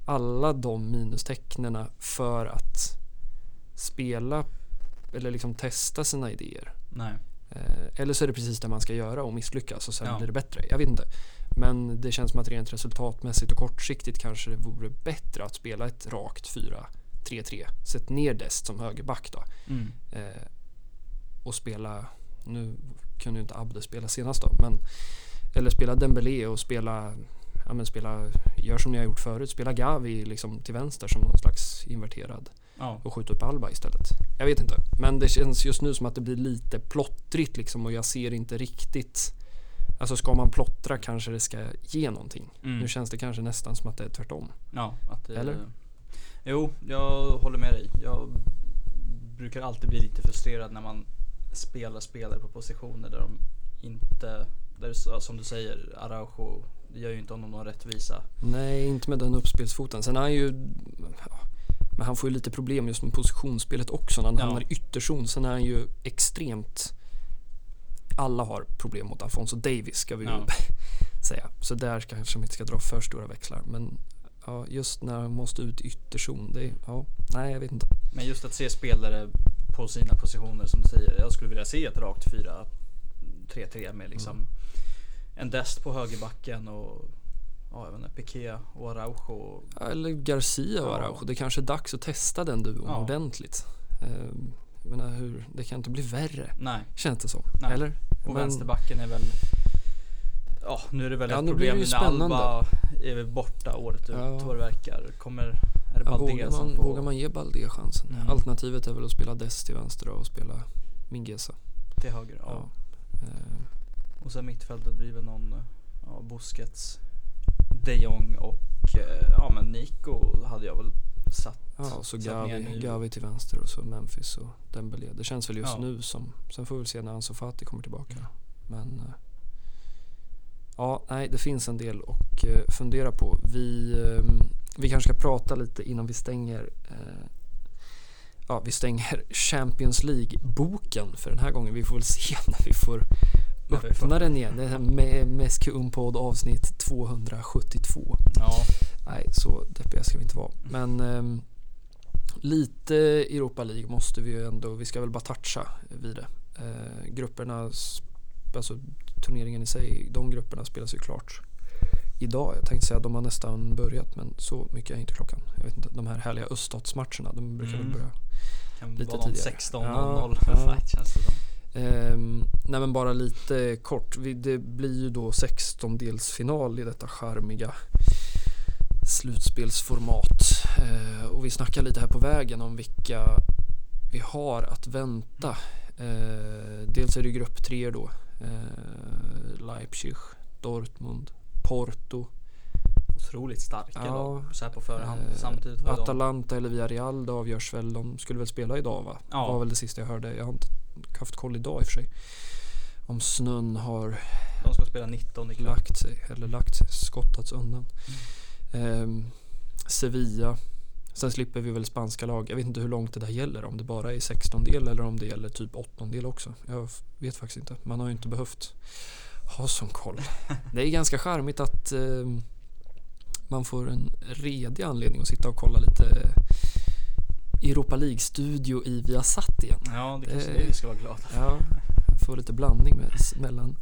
alla de minustecknena för att spela eller liksom testa sina idéer. Nej. Eh, Eller så är det precis det man ska göra och misslyckas och sen Ja. blir det bättre. Jag vet inte. Men det känns som att rent resultatmässigt och kortsiktigt kanske det vore bättre att spela ett rakt 4-3-3. Sätt ner Dest som högerback då. Mm. Eh, och spela, nu kunde ju inte Abde spela senast då, men eller spela Dembélé och spela, ja men spela, gör som ni har gjort förut, spela Gavi liksom till vänster som någon slags inverterad Ja. och skjuta upp Alba istället. Jag vet inte. Men det känns just nu som att det blir lite plottrigt liksom och jag ser inte riktigt Alltså ska man plottra kanske det ska ge någonting. Mm. Nu känns det kanske nästan som att det är tvärtom. Ja, det, Eller? Jo, jag håller med dig. Jag brukar alltid bli lite frustrerad när man spela spelare på positioner där de inte, där som du säger, Araujo, gör ju inte honom någon rättvisa. Nej, inte med den uppspelsfoten. Sen är han ju... Men han får ju lite problem just med positionsspelet också när han Ja. hamnar i ytterzon. Sen är han ju extremt... Alla har problem mot Alfonso Davis ska vi ju Ja. säga. Så där kanske man inte ska dra för stora växlar. Men ja, just när han måste ut i ytterzon, det är... Ja, nej jag vet inte. Men just att se spelare på sina positioner som du säger. Jag skulle vilja se ett rakt 4-3-3 med liksom Mm. en Dest på högerbacken och ja, jag vet inte, Piqué och Araujo. Ja, Eller Garcia och Ja. Araujo. Det kanske är dags att testa den duon Ja. ordentligt. Ehm, Jag menar hur, det kan inte bli värre. Nej, Känns det som. Nej. Eller? och Men- vänsterbacken är väl Ja, nu är det väl Ja, ett problem när spännande. Alba är borta året ut Ja. vad det verkar. Kommer, är det Ja, Balde vågar, som man, får... vågar man ge Balde chansen? Mm. Alternativet är väl att spela Dest till vänster och spela Mingesa. till höger? Ja. Ja. Ehm, Och sen mittfältet blir väl någon ja, Busquets, de Jong och eh, ja men Nico hade jag väl satt. Ja, och så Gavi. Gavi till vänster och så Memphis och Dembélé. Det känns väl just Ja. nu som, sen får vi väl se när Ansu Fati kommer tillbaka. Mm. Men eh, ja, nej det finns en del att eh, fundera på. Vi, eh, vi kanske ska prata lite innan vi stänger Ja, vi stänger Champions League-boken för den här gången. Vi får väl se När vi får- öppna den igen. Det här Mesk Unpod avsnitt 272. Ja, Nej, så deppiga ska vi inte vara. Men ehm, lite Europa League måste vi ju ändå, vi ska väl bara toucha vid det. Eh, grupperna, alltså turneringen i sig, de grupperna spelas ju klart idag. Jag tänkte säga att de har nästan börjat men så mycket är inte klockan. Jag vet inte, de här härliga öststatsmatcherna, de brukar Mm. väl börja. kan Lite vara tidigare. 16.00 Ja, ja. känns det som. Ehm, nej men bara lite kort. Vi, det blir ju då 16-delsfinal i detta charmiga slutspelsformat. Eh, och vi snackar lite här på vägen om vilka vi har att vänta. Eh, dels är det grupp tre då. Eh, Leipzig, Dortmund, Porto, Otroligt starka Ja, lag så här på förhand. eh, Samtidigt var de, Atalanta eller Villarreal. Det avgörs väl. De skulle väl spela idag va? Ja. var väl det sista jag hörde. Jag har inte haft koll idag i och för sig. Om snön har de ska spela 19 ikväll. lagt sig eller lagt sig, skottats undan. Ehm, Sevilla. Sen slipper vi väl spanska lag. Jag vet inte hur långt det där gäller. Om det bara är 16-del eller om det gäller typ 8-del också. Jag vet faktiskt inte. Man har ju inte behövt ha sån koll. Det är ganska charmigt att ehm, man får en redig anledning att sitta och kolla lite Europa League-studio i Viasat igen. Ja, det kanske Det- det vi ska vara glada för. Ja, får lite blandning med, mellan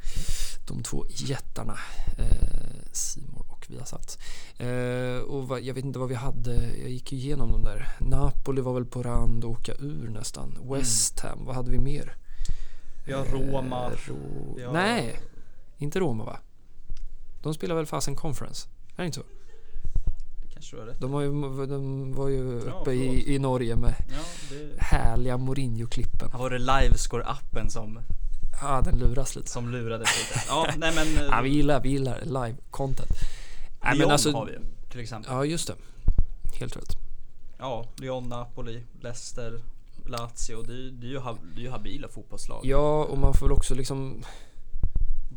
de två jättarna eh, Simor och Viasat. Eh, och vad, jag vet inte vad vi hade, jag gick ju igenom de där. Napoli var väl på rand att åka ur nästan. West Ham, vad hade vi mer? Vi har Eh, Roma. Ro- Vi har- Nej, inte Roma va? De spelar väl fasen conference? Är det inte så? Du har rätt De, har ju, de var ju Ja, uppe i, i Norge med Ja, det... härliga Mourinho-klippen. Var det Livescore-appen som, Ja, den luras lite. som lurades lite. Ja, nej men... Ja, vi gillar, vi gillar live content. Nej, Lyon men alltså, har vi ju till exempel. Ja, just det. Helt rätt. Ja, Lyon, Napoli, Leicester, Lazio. Det är ju, det är ju, hab- det är ju habila fotbollslag. Ja, och man får väl också liksom,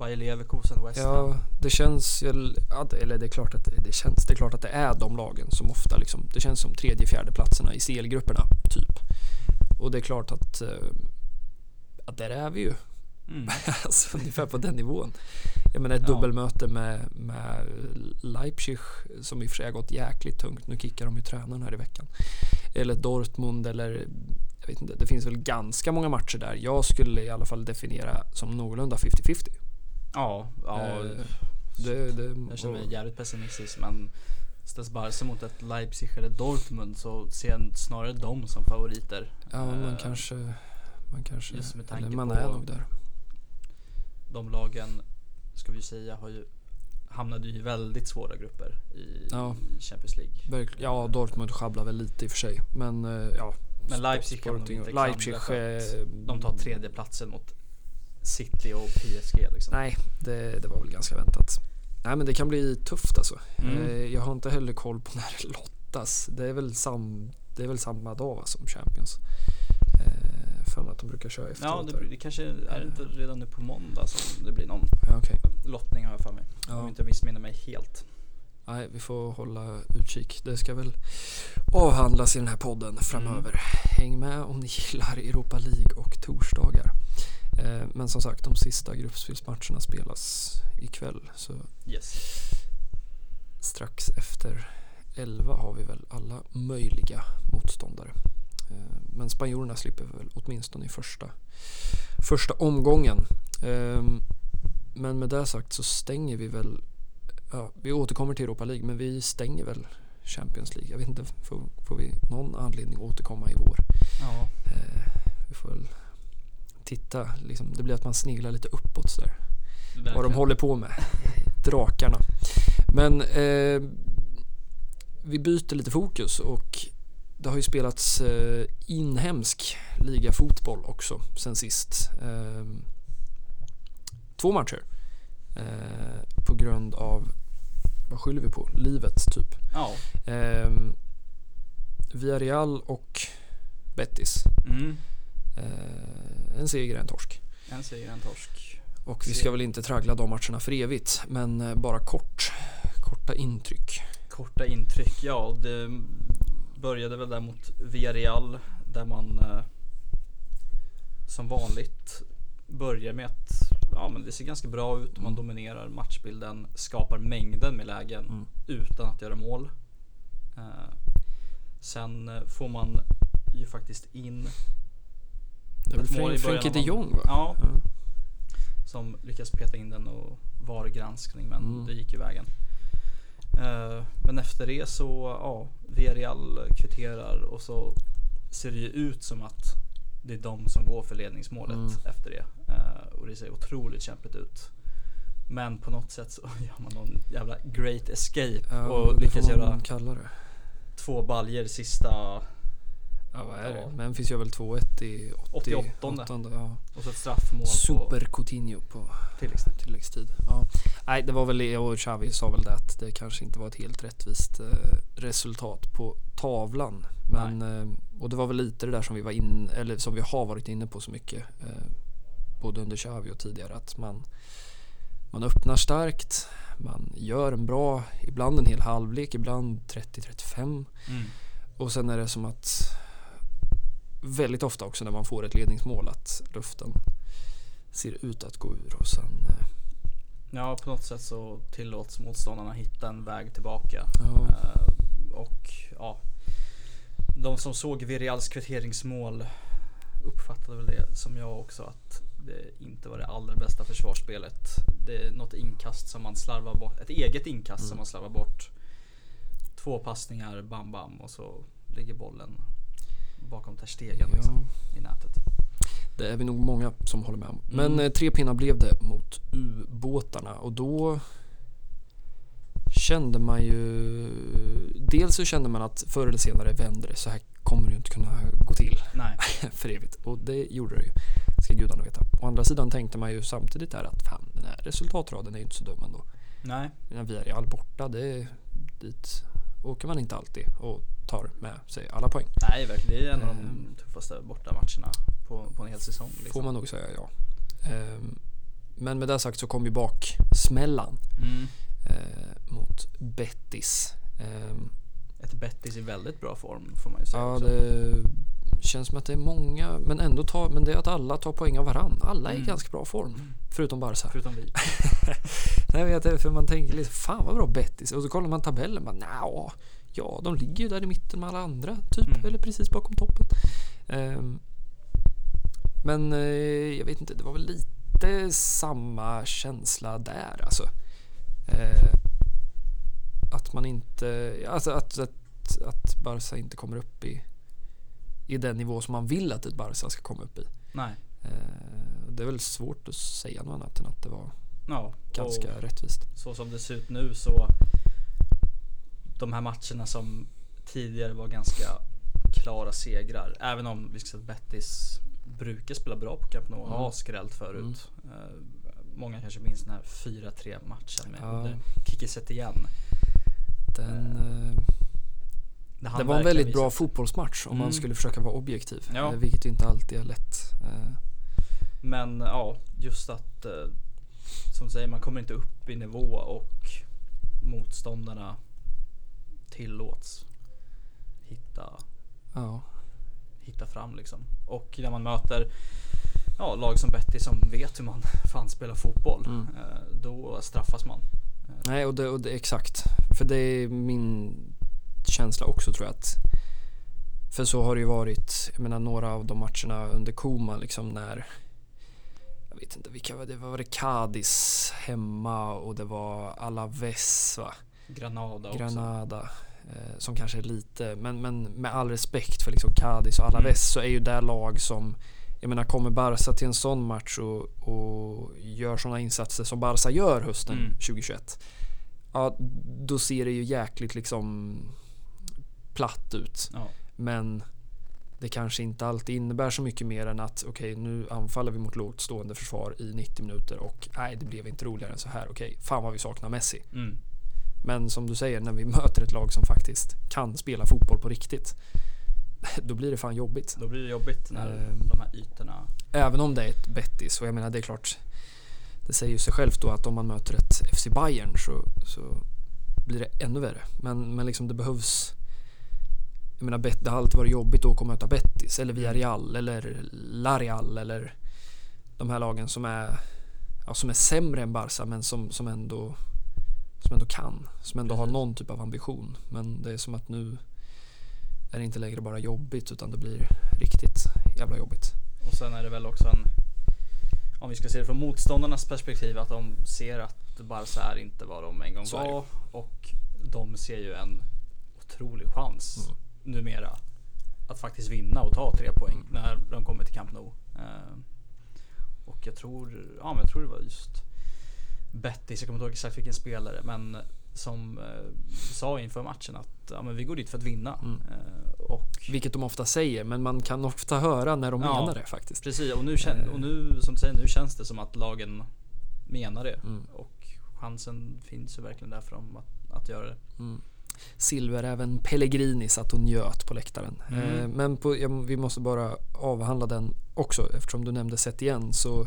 Bayer Leverkusen, West Ham. ja, det känns ja, eller det är klart att det, känns, det är klart att det är de lagen som ofta liksom, det känns som tredje, fjärde platserna i CL-grupperna, typ. Och det är klart att, eh, att där är vi ju. Mm. alltså ungefär på den nivån. Jag menar ett Ja. dubbelmöte med, med Leipzig som i och för sig har gått jäkligt tungt. Nu kickar de ju tränaren här i veckan. Eller Dortmund eller jag vet inte. Det finns väl ganska många matcher där. Jag skulle i alla fall definiera som någorlunda 50-50. Ja, ja. Eh, det, det, Jag känner mig jävligt pessimistisk men ställs Barca mot ett Leipzig eller Dortmund så ser jag snarare dem som favoriter. Ja, man Eh, kanske... Man kanske... just med Eller tanke man på- är nog där. De lagen, ska vi säga, har ju hamnade ju i väldigt svåra grupper i, Ja. Champions League. Verkligen. Ja, Dortmund sjabblar väl lite i och för sig. Men eh, ja. Men Leipzig kan Sporting- inte Leipzig... De tar tredje platsen mot City och PSG liksom. Nej, det, det var väl ganska väntat. Nej men det kan bli tufft alltså. Mm. Eh, Jag har inte heller koll på när det lottas. Det är väl, sam, det är väl samma dag va, som Champions. Eh, För att de brukar köra Ja, efteråt. det, där. blir- det kanske är det inte redan nu på måndag som det blir någon ja, okej. lottning har jag för mig. Om Ja. jag inte missminner mig helt. Nej, vi får hålla utkik. Det ska väl avhandlas i den här podden framöver. Häng med om ni gillar Europa League och torsdagar. Eh, Men som sagt, de sista gruppspelsmatcherna spelas ikväll. Så Yes. strax efter 11 har vi väl alla möjliga motståndare. Eh, Men spanjorerna slipper väl åtminstone i första, första omgången. Eh, Men med det sagt så stänger vi väl, ja, vi återkommer till Europa League men vi stänger väl Champions League. Jag vet inte, får, får vi någon anledning att återkomma i vår? Ja. Eh, Vi får väl titta, liksom, det blir att man sneglar lite uppåt sådär vad de verkligen. håller på med. Drakarna. Men eh, vi byter lite fokus och det har ju spelats eh, inhemsk ligafotboll också sen sist. Eh, två matcher. Eh, på grund av, vad skyller vi på? Livet typ. Ja. Eh, Villarreal och Betis. Mm. Eh, en seger, en torsk. En seger, en torsk. Och vi ska väl inte traggla de matcherna för evigt, men eh, bara kort. Korta intryck. Korta intryck, ja det började väl där mot Villarreal där man eh, som vanligt börjar med att ja, men det ser ganska bra ut. Man Mm. dominerar matchbilden, skapar mängden med lägen Mm. utan att göra mål. Sen får man ju faktiskt in Det är väl Fren- Frenkie de Jong va? Ja. Ja. som lyckas peta in den och VAR-granskning men Mm. det gick ju vägen. Eh, men efter det så, ja, Villarreal kvitterar och så ser det ju ut som att det är de som går för ledningsmålet Mm. efter det. Eh, och det ser otroligt kämpigt ut. Men på något sätt så gör man någon jävla great escape Ja, och lyckas göra två baljer sista Ja, vad är det? Memphis gör väl 2-1 i 88. 88. Ja. och så ett straffmål Super på Coutinho på tilläggstid. tilläggstid. Ja. Nej, det var väl och Xavi sa väl det att det kanske inte var ett helt rättvist eh, resultat på tavlan. Men, eh, och det var väl lite det där som vi var in, eller som vi har varit inne på så mycket. Eh, både under Xavi och tidigare att man, man öppnar starkt, man gör en bra, ibland en hel halvlek, ibland 30-35. Mm. Och sen är det som att väldigt ofta också när man får ett ledningsmål att luften ser ut att gå ur och sen eh, Ja, på något sätt så tillåts motståndarna hitta en väg tillbaka. ja, Eh, och ja, de som såg Villarreals kvitteringsmål uppfattade väl det som jag också att det inte var det allra bästa försvarsspelet. Det är något inkast som man slarvar bort, ett eget inkast Mm. som man slarvar bort. Två passningar, bam bam och så ligger bollen bakom Ter Stegen liksom, ja, i nätet. det är vi nog många som håller med om. Men Mm. eh, tre pinnar blev det mot ubåtarna och då kände man ju Dels så kände man att förr eller senare vänder det. Så här kommer det ju inte kunna gå till. Nej, för evigt. Och det gjorde det ju. Ska gudarna veta. Å andra sidan tänkte man ju samtidigt där att fan den här resultatraden är ju inte så dum ändå. nej, När vi är i all borta, det är, dit åker man inte alltid och tar med sig alla poäng. nej verkligen. Det är en av de Ehm. tuffaste bortamatcherna på, på en hel säsong. Liksom. Får man nog säga ja. Ehm, Men med det sagt så kom ju baksmällan Mm. eh, mot Bettis. Ehm, Ett Bettis i väldigt bra form får man ju säga Ja, också. det känns som att det är många, men ändå tar, men det är att alla tar poäng av varann. Alla är i Mm. ganska bra form, förutom Barca. Förutom vi. Nej, vet jag, för man tänker lite, fan vad bra Bettis. Och så kollar man tabellen, bara, nja, ja, de ligger ju där i mitten med alla andra, typ, Mm. eller precis bakom toppen. Ehm, men eh, jag vet inte, det var väl lite samma känsla där, alltså. Eh, att man inte, alltså att, att, att Barca inte kommer upp i, i den nivå som man vill att ett Barca ska komma upp i. Nej. Eh, det är väl svårt att säga något annat än att det var Ja, ganska rättvist. så som det ser ut nu så de här matcherna som tidigare var ganska klara segrar. Även om vi ska Betis brukar spela bra på Camp Nou och Mm. har skrällt förut. Eh, många kanske minns den här 4-3 matchen med Ja. Kiki igen. Den, eh, det, det var en väldigt bra fotbollsmatch om man Mm. skulle försöka vara objektiv. Ja. Eh, Vilket inte alltid är lätt. Eh, Men ja, just att eh, som säger, man kommer inte upp i nivå och motståndarna tillåts hitta, Ja, hitta fram liksom. Och när man möter ja, lag som Betty som vet hur man fan spelar fotboll, Mm. då straffas man. nej och det, och det exakt. För det är min känsla också tror jag att för så har det ju varit, jag menar några av de matcherna under Koman liksom när jag vet inte vilka var det, var det Cadiz hemma och det var Alaves va? Granada också. Granada. Eh, som kanske är lite, men, men med all respekt för liksom Cadiz och Alaves Mm. så är ju det lag som jag menar kommer Barca till en sån match och, och gör sådana insatser som Barca gör hösten Mm. 2021. Ja, då ser det ju jäkligt liksom platt ut. Ja, Men det kanske inte alltid innebär så mycket mer än att okej nu anfaller vi mot lågt stående försvar i 90 minuter och nej det blev inte roligare än så här. Okej, fan vad vi saknar Messi. mm. Men som du säger, när vi möter ett lag som faktiskt kan spela fotboll på riktigt. Då blir det fan jobbigt. Då blir det jobbigt när Ehm. de här ytorna Även om det är ett Betis och jag menar det är klart. Det säger ju sig självt då att om man möter ett FC Bayern så, så blir det ännu värre. Men, men liksom det behövs. Jag menar det har alltid varit jobbigt att åka och möta Betis eller Villarreal eller Larial eller de här lagen som är, ja, som är sämre än Barca men som, som ändå som ändå kan, som ändå har någon typ av ambition. Men det är som att nu är det inte längre bara jobbigt utan det blir riktigt jävla jobbigt. Och sen är det väl också en, om vi ska se det från motståndarnas perspektiv, att de ser att Barca är inte vad de en gång Så var. Och de ser ju en otrolig chans Mm. Numera att faktiskt vinna och ta tre poäng när de kommer till Camp Nou. Eh, och jag tror, ja men jag tror det var just Bettis, jag kommer inte ihåg exakt vilken spelare, men som eh, sa inför matchen att ja, men vi går dit för att vinna. Mm. Eh, och Vilket de ofta säger, men man kan ofta höra när de Ja. menar det faktiskt. Precis, och nu, kän- och nu som du säger, nu känns det som att lagen menar det. Mm. Och chansen finns ju verkligen där för dem att, att göra det. Mm. Silveräven Pellegrini satt och njöt på läktaren. Mm. Eh, men på, ja, vi måste bara avhandla den också eftersom du nämnde sett igen så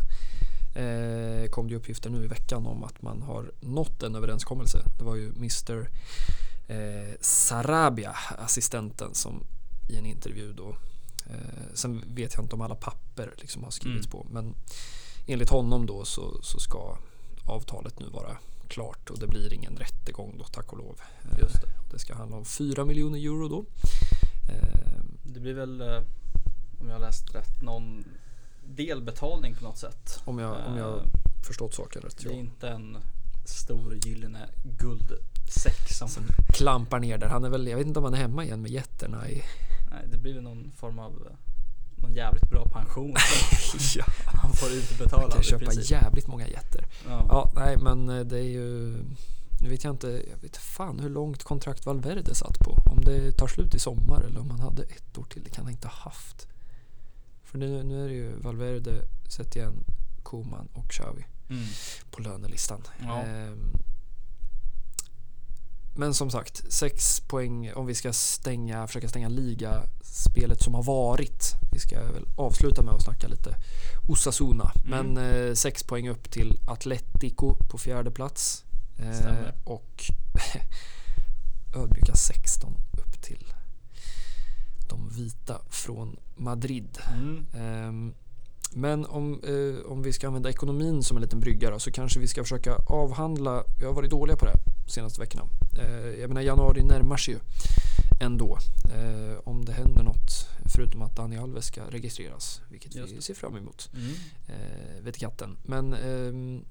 eh, kom det uppgifter nu i veckan om att man har nått en överenskommelse. Det var ju Mr eh, Sarabia, assistenten, som i en intervju då eh, Sen vet jag inte om alla papper liksom har skrivits Mm. på men enligt honom då så, så ska avtalet nu vara klart och det blir ingen rättegång då tack och lov. Eh, Just det. det ska handla om 4 miljoner euro då. Eh, Det blir väl, eh, om jag har läst rätt, någon delbetalning på något sätt. om jag, om jag Eh, förstått saken rätt. Det är Ja. inte en stor gyllene guldsäck som... Som klampar ner där. Han är väl, jag vet inte om han är hemma igen med getterna i... Nej, det blir väl någon form av eh, någon jävligt bra pension ja. han får Han utbetalad kan köpa princip. jävligt många getter. Ja. Ja, nej men eh, det är ju... Nu vet jag inte, jag vet fan hur långt kontrakt Valverde satt på. Om det tar slut i sommar eller om han hade ett år till. Det kan han inte ha haft. För nu, nu är det ju Valverde, Setien, Koman och Xavi Mm. på lönelistan. Ja. Ehm, men som sagt, sex poäng om vi ska stänga, försöka stänga ligaspelet som har varit. Vi ska väl avsluta med att snacka lite Osasuna. Mm. Men eh, sex poäng upp till Atletico på fjärde plats. Eh, och ödmjuka 16 upp till de vita från Madrid. Mm. Ehm, Men om, eh, om vi ska använda ekonomin som en liten brygga då, så kanske vi ska försöka avhandla, vi har varit dåliga på det senaste veckorna. Eh, jag menar januari närmar sig ju ändå. Eh, om det händer något förutom att Dani Alves ska registreras, vilket vi ser fram emot. Mm. Eh, vet katten. Men ehm,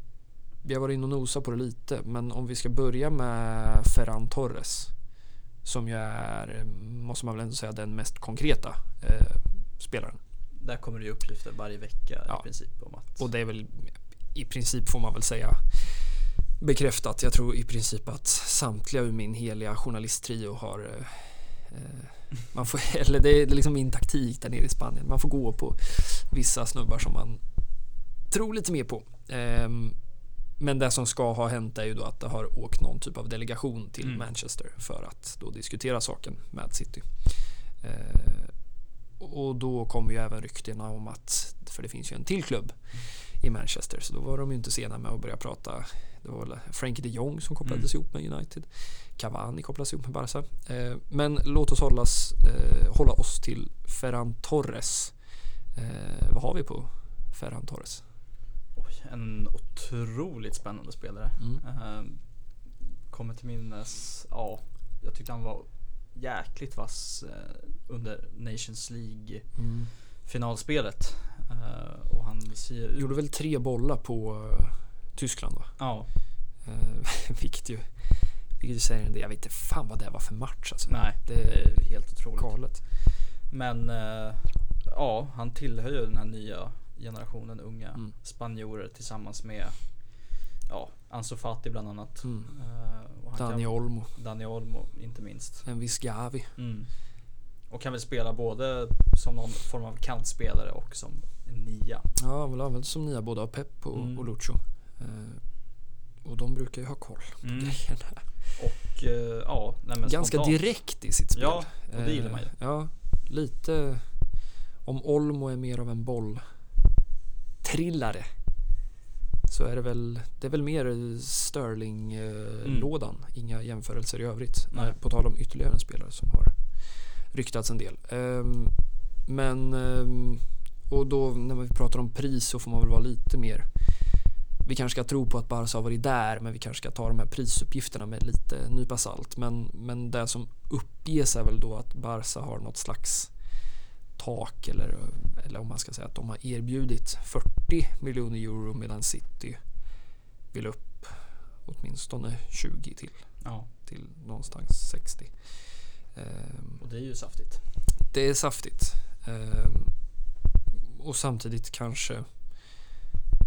vi har varit inne och nosat på det lite. Men om vi ska börja med Ferran Torres. Som ju är, måste man väl ändå säga, den mest konkreta eh, spelaren. Där kommer det ju uppgifter varje vecka Ja. i princip om att... Och det är väl i princip får man väl säga bekräftat. Jag tror i princip att samtliga ur min heliga journalisttrio har eh, eh, man får, eller det är, liksom min taktik där nere i Spanien. Man får gå på vissa snubbar som man tror lite mer på. Ehm, men det som ska ha hänt är ju då att det har åkt någon typ av delegation till Mm. Manchester för att då diskutera saken med City. Eh, och då kom ju även ryktena om att, för det finns ju en till klubb i Manchester, så då var de ju inte sena med att börja prata. Det var väl Frankie de Jong som kopplades ihop med United. Cavani kopplades ihop med Barca. Eh, men låt oss hållas, eh, hålla oss till Ferran Torres. Eh, vad har vi på Ferran Torres? Oj, en otroligt spännande spelare. Mm. Kommer till minnes, ja, jag tyckte han var jäkligt vass under Nations League Mm. finalspelet. Och han ser. Gjorde väl tre bollar på Tyskland va? Ja, Eh, vilket ju vilket säger en del. Jag vet inte fan vad det var för match alltså. nej, Det är helt otroligt. galet. Men eh, ja, han tillhör ju den här nya generationen unga Mm. spanjorer tillsammans med ja, Ansu Fati bland annat. Mm. Han Dani Olmo, Dani Olmo inte minst. en viss Gavi. Mm. Och kan väl spela både som någon form av kantspelare och som nia. Ja, väl använt som nya både av Pep och, Mm. och Lucho. Eh, och de brukar ju ha koll på Mm. grejerna. Och eh, ja, nej men Ganska spontant. direkt i sitt spel. Ja, och det gillar Eh, man ju. Ja, lite om Olmo är mer av en boll trillare så är det väl, det är väl mer Sterling-lådan. Inga jämförelser i övrigt. Mm. Nej. På tal om ytterligare en spelare som har ryktats en del. Ehm, men, ehm, och då när vi pratar om pris så får man väl vara lite mer vi kanske ska tro på att Barca har varit där men vi kanske ska ta de här prisuppgifterna med lite nypa salt. Men, men det som uppges är väl då att Barca har något slags tak eller, eller om man ska säga att de har erbjudit 40 miljoner euro medan City vill upp åtminstone 20 till, Ja, till någonstans 60. Ehm, och det är ju saftigt. det är saftigt. Ehm, och samtidigt kanske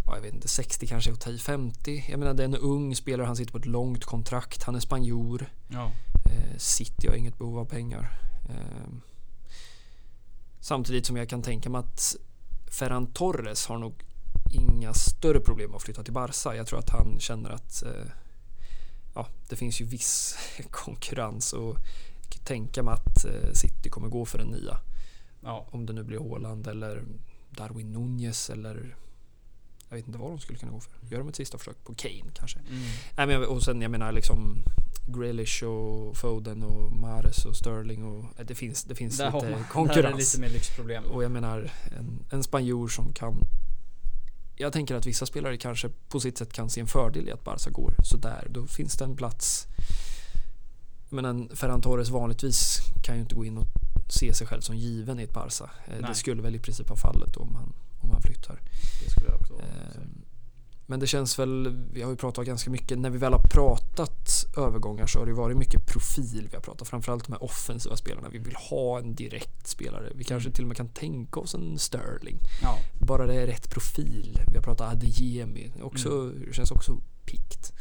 ja, jag vet inte, 60 kanske ta i 50. Jag menar det är en ung spelare, han sitter på ett långt kontrakt, han är spanjor. Ja, Eh, City har inget behov av pengar. Ehm, samtidigt som jag kan tänka mig att Ferran Torres har nog inga större problem att flytta till Barca. Jag tror att han känner att eh, ja, det finns ju viss konkurrens och jag kan tänka mig att eh, City kommer gå för en nia. ja, Om det nu blir Haaland eller Darwin Nunez eller jag vet inte vad de skulle kunna gå för. Gör de ett sista försök på Kane kanske? mm. Nej, men och sen jag menar liksom Grealish och Foden och Mahrez och Sterling och det finns, det finns Där lite man, där är konkurrens. lite mer lyxproblem. Och jag menar en, en spanjor som kan jag tänker att vissa spelare kanske på sitt sätt kan se en fördel i att Barca går sådär. Då finns det en plats. Men en Ferran Torres vanligtvis kan ju inte gå in och se sig själv som given i ett Barca. Eh, Det Nej. skulle väl i princip vara fallet om han, om han flyttar. Det skulle jag också Eh. Men det känns väl, vi har ju pratat ganska mycket, när vi väl har pratat övergångar så har det varit mycket profil. Vi har pratat framförallt med offensiva spelarna. Vi vill ha en direkt spelare. Vi kanske Mm. till och med kan tänka oss en Sterling. Ja, Bara det är rätt profil. Vi har pratat Adeyemi. Också, Mm. Det känns också pikt.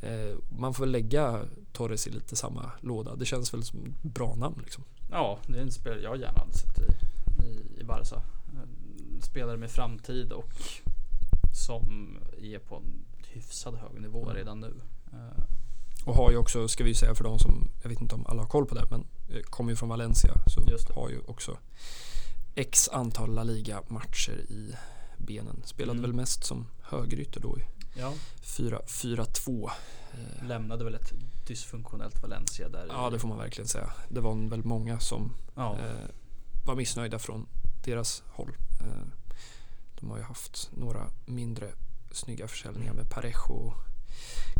Eh, man får väl lägga Torres i lite samma låda. Det känns väl som ett bra namn liksom. ja, det är en spelare jag gärna hade sett i, i, i Barca. Spelare med framtid och som är på en hyfsad hög nivå Mm. redan nu. Eh, Och har ju också, ska vi säga för de som, jag vet inte om alla har koll på det, men eh, kommer ju från Valencia. Så har ju också x antal La Liga-matcher i benen. Spelade Mm. väl mest som högerytter då i Ja, 4-4-2. Eh, lämnade väl ett dysfunktionellt Valencia där. Ja, det får man verkligen säga. Det var väl många som Ja, eh, var missnöjda från deras håll. Eh, de har ju haft några mindre snygga försäljningar med Parejo och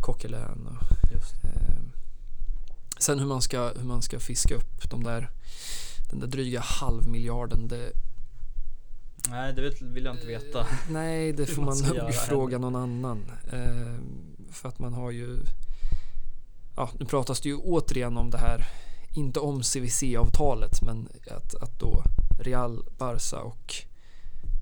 Coquelin. Och, just. eh, sen hur man, ska, hur man ska fiska upp de där, den där dryga halvmiljarden. Det, Nej, det vill jag inte veta. nej, det får man man fråga någon annan. Eh, för att man har ju... Ja, nu pratas det ju återigen om det här, inte om CVC-avtalet, men att, att då Real, Barca och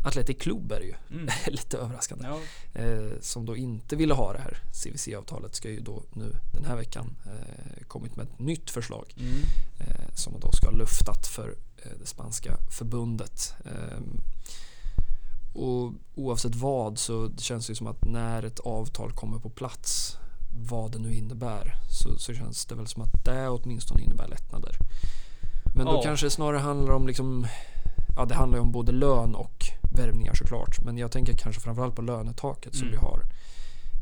Athletic Club är ju. Mm. Lite överraskande. Ja, Eh, som då inte ville ha det här CVC-avtalet ska ju då nu den här veckan eh, kommit med ett nytt förslag mm. eh, som då ska ha luftat för eh, det spanska förbundet. Ehm, och oavsett vad så känns det ju som att när ett avtal kommer på plats, vad det nu innebär, så, så känns det väl som att det åtminstone innebär lättnader. Men då Ja. kanske det snarare handlar om liksom, ja det handlar ju om både lön och värvningar såklart. Men jag tänker kanske framförallt på lönetaket som Mm. vi har,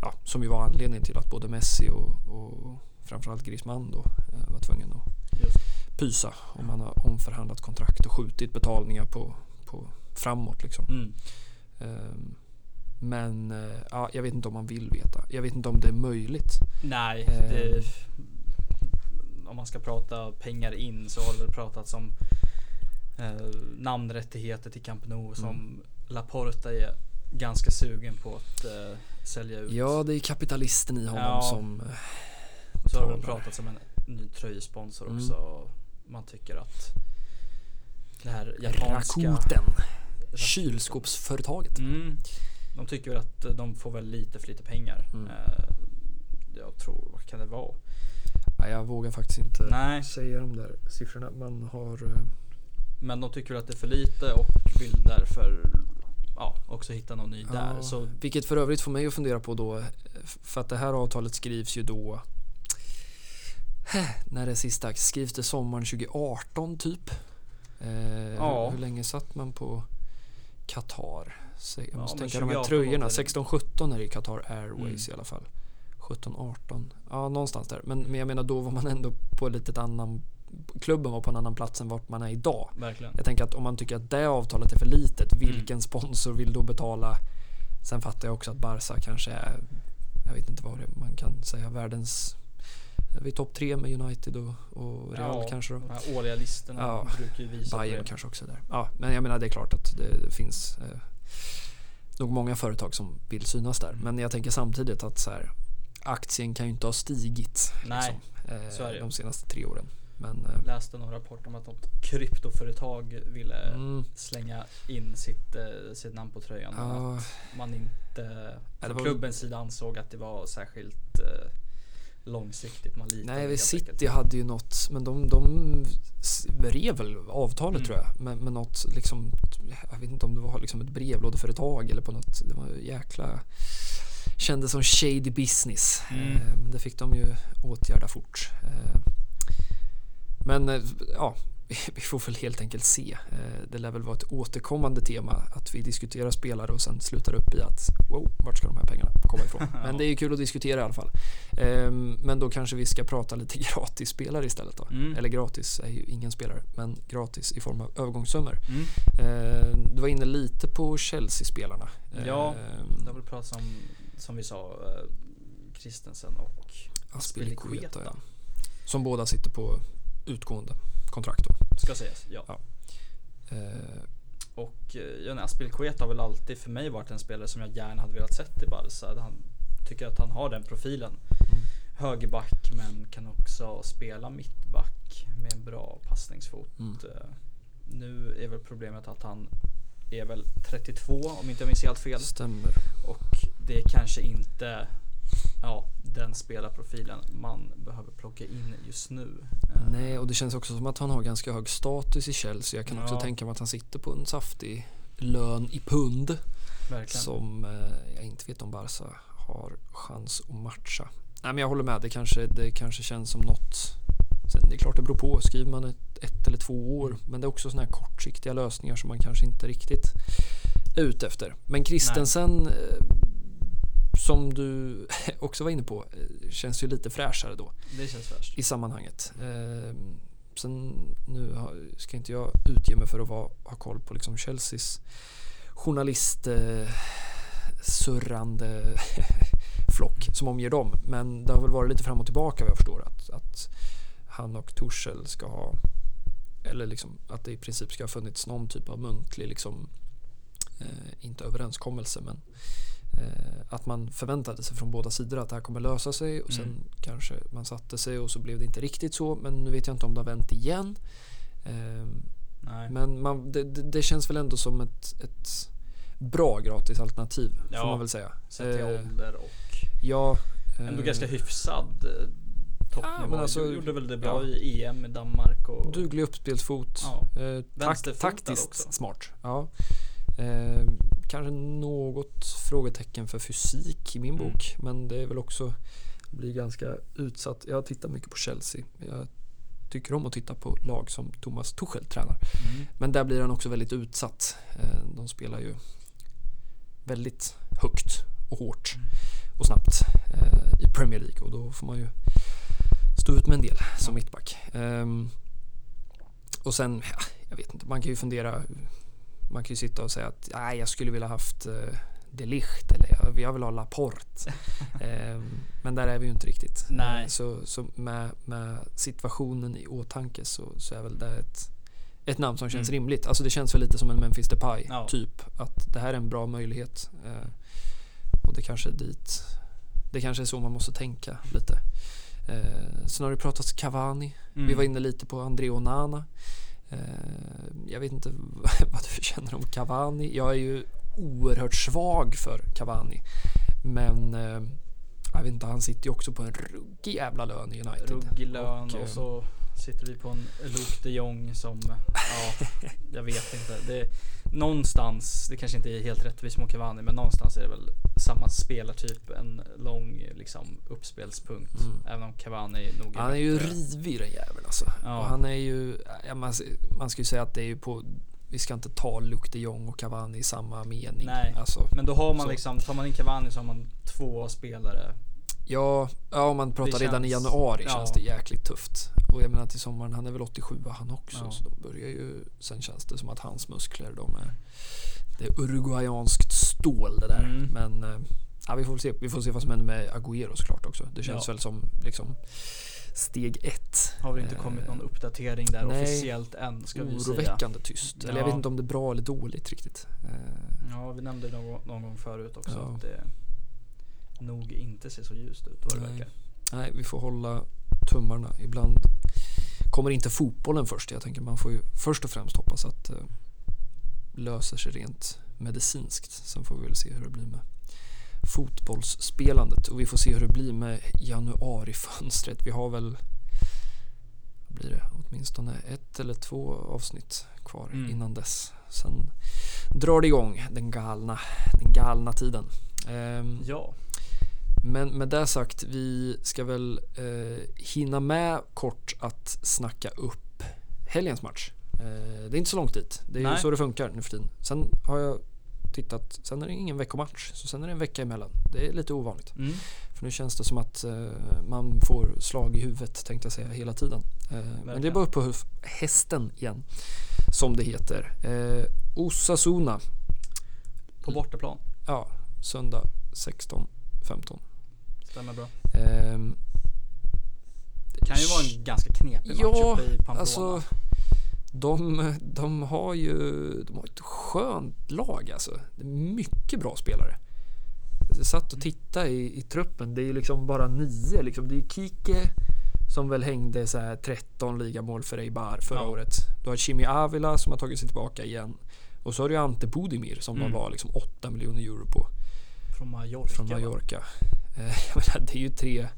ja, som ju var anledningen till att både Messi och, och framförallt Griezmann då eh, var tvungen att Just. pysa om man har omförhandlat kontrakt och skjutit betalningar på, på framåt liksom. Mm. Ehm, Men eh, ja, jag vet inte om man vill veta. Jag vet inte om det är möjligt. Nej, Ehm. det, om man ska prata pengar in så har det väl pratats om eh, namnrättigheter till Camp Nou som Mm. Laporta är ganska sugen på att eh, sälja ut. Ja, det är kapitalisten i honom Ja. som... eh, så har det pratats om en ny tröjsponsor Mm. också. Man tycker att det här japanska... Rakuten. Kylskåpsföretaget. Mm. De tycker väl att eh, de får väl lite för lite pengar. Mm. Eh, jag tror, vad kan det vara? Ja, jag vågar faktiskt inte Nej. säga de där siffrorna. Man har... eh, Men de tycker väl att det är för lite och vill därför ja, också hitta någon ny där. Ja, Så Vilket för övrigt får mig att fundera på då, för att det här avtalet skrivs ju då när det sist dags skrivs det sommaren 2018 typ. Eh, Ja. hur, hur länge satt man på Qatar? Jag Ja, måste tänka de här 2018 tröjorna. var det- 16-17 är det i Qatar Airways Mm. i alla fall. 17-18. Ja, någonstans där. Men, men jag menar då var man ändå på ett litet annan Klubben var på en annan plats än vart man är idag. verkligen. Jag tänker att om man tycker att det avtalet är för litet, Mm. vilken sponsor vill då betala? Sen fattar jag också att Barca kanske är, jag vet inte vad det man kan säga, världens, är vi topp tre med United och, och Real Ja, kanske då? De här årliga listorna Ja, brukar ju visa Bayern det. kanske också är där. Ja, men jag menar det är klart att det finns eh, nog många företag som vill synas där. Men jag tänker samtidigt att så här, aktien kan ju inte ha stigit Nej, liksom, eh, de senaste tre åren. Men eh, Läste någon rapport om att något kryptoföretag ville mm, slänga in sitt, eh, sitt namn på tröjan. ja, att man inte från var- klubbens sida ansåg att det var särskilt eh, långsiktigt. Man litade Nej, City enkelt. hade ju något, men de, de rev väl avtalet Mm. tror jag. Med, med något liksom, jag vet inte om det var liksom ett brevlådeföretag eller på något, det var jäkla, kändes som shady business. Mm. Eh, Men det fick de ju åtgärda fort. Eh, Men eh, ja, vi får väl helt enkelt se. Eh, Det lär väl vara ett återkommande tema att vi diskuterar spelare och sen slutar upp i att wow, vart ska de här pengarna komma ifrån? Men det är ju kul att diskutera i alla fall. Ehm, Men då kanske vi ska prata lite gratis spelare istället då. Mm. Eller gratis är ju ingen spelare, men gratis i form av övergångssummor. Mm. Ehm, Du var inne lite på Chelsea-spelarna. Ja, Ehm, Det har väl pratats om, som vi sa, eh, Christensen och Aspilicueta, ja. Som båda sitter på utgående kontrakt då. Ska sägas. Ja. Ja. Ehm, Och eh, ja, nej, Aspilicueta har väl alltid för mig varit en spelare som jag gärna hade velat sett i Barca. Han tycker att han har den profilen. Mm. Högerback men kan också spela mittback med en bra passningsfot. Mm. Eh, Nu är väl problemet att han är väl 32 om inte jag minns helt fel. Stämmer. Och det är kanske inte ja, den spelarprofilen man behöver plocka in just nu. Nej, och det känns också som att han har ganska hög status i Chelsea. Jag kan också Ja. tänka mig att han sitter på en saftig lön i pund Verkligen. som eh, jag inte vet om Barca har chans att matcha. Nej, men jag håller med. Det kanske, det kanske känns som något. Sen det är klart det beror på. Skriver man ett, ett eller två år, men det är också sådana här kortsiktiga lösningar som man kanske inte riktigt är ute efter. Men Christensen eh, som du också var inne på eh, känns ju lite fräschare då Det känns värst. i sammanhanget. Eh, sen nu ska inte jag utge mig för att vara, ha koll på liksom Chelseas journalist eh, surrande flock som omger dem. Men det har väl varit lite fram och tillbaka vad jag förstår att, att han och Tuchel ska ha eller liksom att det i princip ska ha funnits någon typ av muntlig liksom eh, inte överenskommelse men att man förväntade sig från båda sidor att det här kommer lösa sig och sen Mm. kanske man satte sig och så blev det inte riktigt så men nu vet jag inte om det har vänt igen. Eh, Nej. men man, det, det, känns väl ändå som ett, ett bra gratis alternativ får Ja. man väl säga. Sett till Eh, ålder och Ja. ändå eh, ganska hyfsad eh, toppnivå. Ja, men alltså, gjorde väl det bra ja. i EM i Danmark och Duglig uppspelsfot. Ja. Eh, tak, taktiskt smart. Ja. Eh, kanske något frågetecken för fysik i min Mm. bok. Men det är väl också, blir ganska utsatt. Jag tittar mycket på Chelsea. Jag tycker om att titta på lag som Thomas Tuchel tränar. Mm. Men där blir han också väldigt utsatt. Eh, De spelar ju väldigt högt och hårt och snabbt eh, i Premier League och då får man ju stå ut med en del som mittback. Ehm, Och sen, ja, jag vet inte, man kan ju fundera. Man kan ju sitta och säga att nej, jag skulle vilja haft eh, de Ligt eller jag, vill ha Laporte. Ehm, Men där är vi ju inte riktigt. Nej. Eh, Så, så med, med situationen i åtanke så, så är väl det ett, ett namn som känns Mm. rimligt. Alltså det känns väl lite som en Memphis Depay Ja. typ. Att det här är en bra möjlighet. Eh, Och det kanske är dit. Det kanske är så man måste tänka lite. Eh, sen har det pratats Cavani. Mm. Vi var inne lite på André Onana. Eh, jag vet inte vad du känner om Cavani. Jag är ju oerhört svag för Cavani. Men eh, jag vet inte, han sitter ju också på en ruggig jävla lön i United. Ruggig lön och, eh, så sitter vi på en Luke de Jong som, ja, jag vet inte. Det, någonstans, det kanske inte är helt rättvist mot Cavani, men någonstans är det väl samma spelartyp, en lång liksom uppspelspunkt. Mm. Även om Cavani nog Han är ju bättre. rivig den jäveln alltså. Ja. Och han är ju, ja, man, man ska ju säga att det är ju på, vi ska inte ta Luke de Jong och Cavani i samma mening. Nej. Alltså, Men då har man Så. liksom, tar man in Cavani så har man två spelare. Ja, ja, om man pratar redan i januari ja. känns det jäkligt tufft. Och jag menar till sommaren, han är väl 87 han också. Ja. Så de börjar ju, sen känns det som att hans muskler, de är, det är uruguayanskt stål det där. Mm. Men eh, ja, vi får se, vi får se vad som händer med Agüero såklart också. Det känns Ja. väl som liksom steg ett. Har väl inte Eh, kommit någon uppdatering där nej. officiellt än ska vi säga. oroväckande tyst. Eller jag Ja. vet inte om det är bra eller dåligt riktigt. Eh, Ja, vi nämnde det någon, någon gång förut också Ja. att det nog inte ser så ljust ut vad det Nej. verkar. nej, vi får hålla tummarna. Ibland kommer inte fotbollen först. Jag tänker man får ju först och främst hoppas att det löser sig rent medicinskt. Sen får vi väl se hur det blir med fotbollsspelandet och vi får se hur det blir med januarifönstret. Vi har väl blir det, åtminstone ett eller två avsnitt kvar Mm. innan dess. Sen drar det igång den galna, den galna tiden. Ehm, Ja, men med det sagt, vi ska väl eh, hinna med kort att snacka upp helgens match. Eh, det är inte så långt dit. Det är ju Nej. så det funkar nu för tiden. Sen har jag tittat, sen är det ingen veckomatch. Så sen är det en vecka emellan. Det är lite ovanligt. mm. För nu känns det som att eh, man får slag i huvudet tänkte jag säga hela tiden. Eh, men det är bara upp på hästen igen. Som det heter. Eh, Osasuna. på bortaplan. Ja, söndag 16.15. Stämmer bra. Ehm, Det kan ju vara en ganska knepig match Ja, uppe i Pamplona. Alltså, de, de har ju de har ett skönt lag alltså. Det är mycket bra spelare. Jag satt och tittade i, i truppen. Det är ju liksom bara nio. Liksom. Det är Kike som väl hängde så här 13 ligamål för Eibar förra Ja. året. Du har Chimi Avila som har tagit sig tillbaka igen. Och så har du Ante Budimir som Mm. de la liksom 8 miljoner euro på Från Mallorca. från va? Mallorca. Jag menar, det är ju tre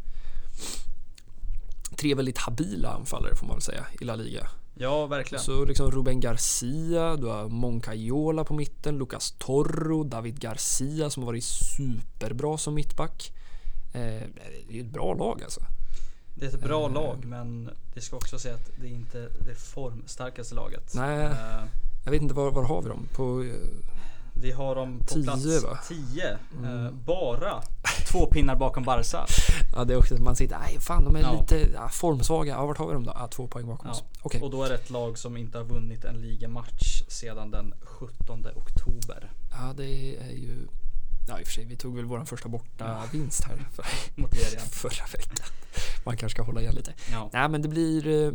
Tre väldigt habila anfallare får man väl säga i La Liga. Ja, verkligen. Så liksom Ruben Garcia, du har Moncayola på mitten, Lucas Torro, David Garcia som har varit superbra som mittback. Eh, det är ju ett bra lag alltså. Det är ett bra Eh. lag men det ska också säga att det är inte det formstarkaste laget. Nej. Eh, Jag vet inte var, var har vi dem? På, eh, Vi har dem på Tio, plats va? 10. Mm. bara två pinnar bakom Barca. ja, det är också man sitter, nej fan de är Ja. lite ja, formsvaga. Ja, vart har vi dem då? Ja, två poäng bakom Ja. oss. Okej. Och då är det ett lag som inte har vunnit en ligamatch sedan den 17 oktober. Ja, det är ju... Ja, i och för sig, vi tog väl vår första borta vinst här för, Mot Lerian. förra veckan. Man kanske ska hålla igen lite. Ja. Nej, men det blir... eh,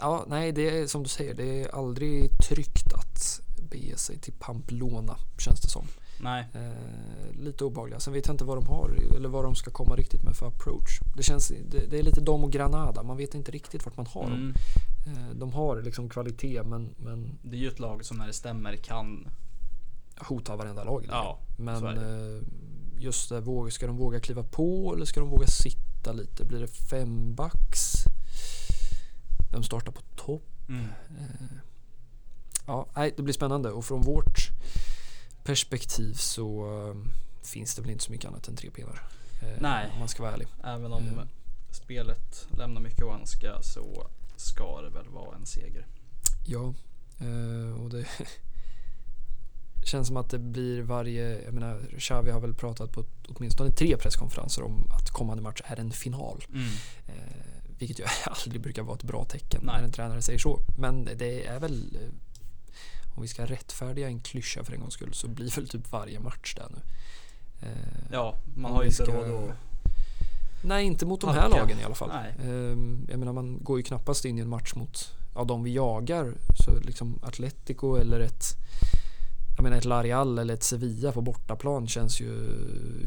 Ja, nej, det är som du säger, det är aldrig tryggt att bege sig till Pamplona, känns det som. Nej. Eh, lite obehagliga. Sen vet jag inte vad de har, eller vad de ska komma riktigt med för approach. Det känns, det, det är lite dem och Granada, man vet inte riktigt vart man har dem. Mm. Eh, de har liksom kvalitet, men, men Det är ju ett lag som när det stämmer kan... hota varenda lag. Ja, Men eh, just det, ska de våga kliva på eller ska de våga sitta lite? Blir det fembacks? Vem startar på topp? Mm. Ja, nej, det blir spännande och från vårt perspektiv så eh, finns det väl inte så mycket annat än tre pinnar. Eh, Nej. Om man ska vara ärlig. Även om Mm. spelet lämnar mycket att önska så ska det väl vara en seger. Ja, och det känns som att det blir varje, jag menar Xavi har väl pratat på åtminstone tre presskonferenser om att kommande match är en final. Eh, vilket ju aldrig brukar vara ett bra tecken Nej. när en tränare säger så. Men det är väl, om vi ska rättfärdiga en klyscha för en gångs skull så blir väl typ varje match där nu. Eh, Ja, man har ju inte råd att... Nej, inte mot de här Halka. lagen i alla fall. Ehm, jag menar, man går ju knappast in i en match mot ja, de vi jagar. Så liksom Atletico eller ett jag menar ett Larial eller ett Sevilla på bortaplan känns ju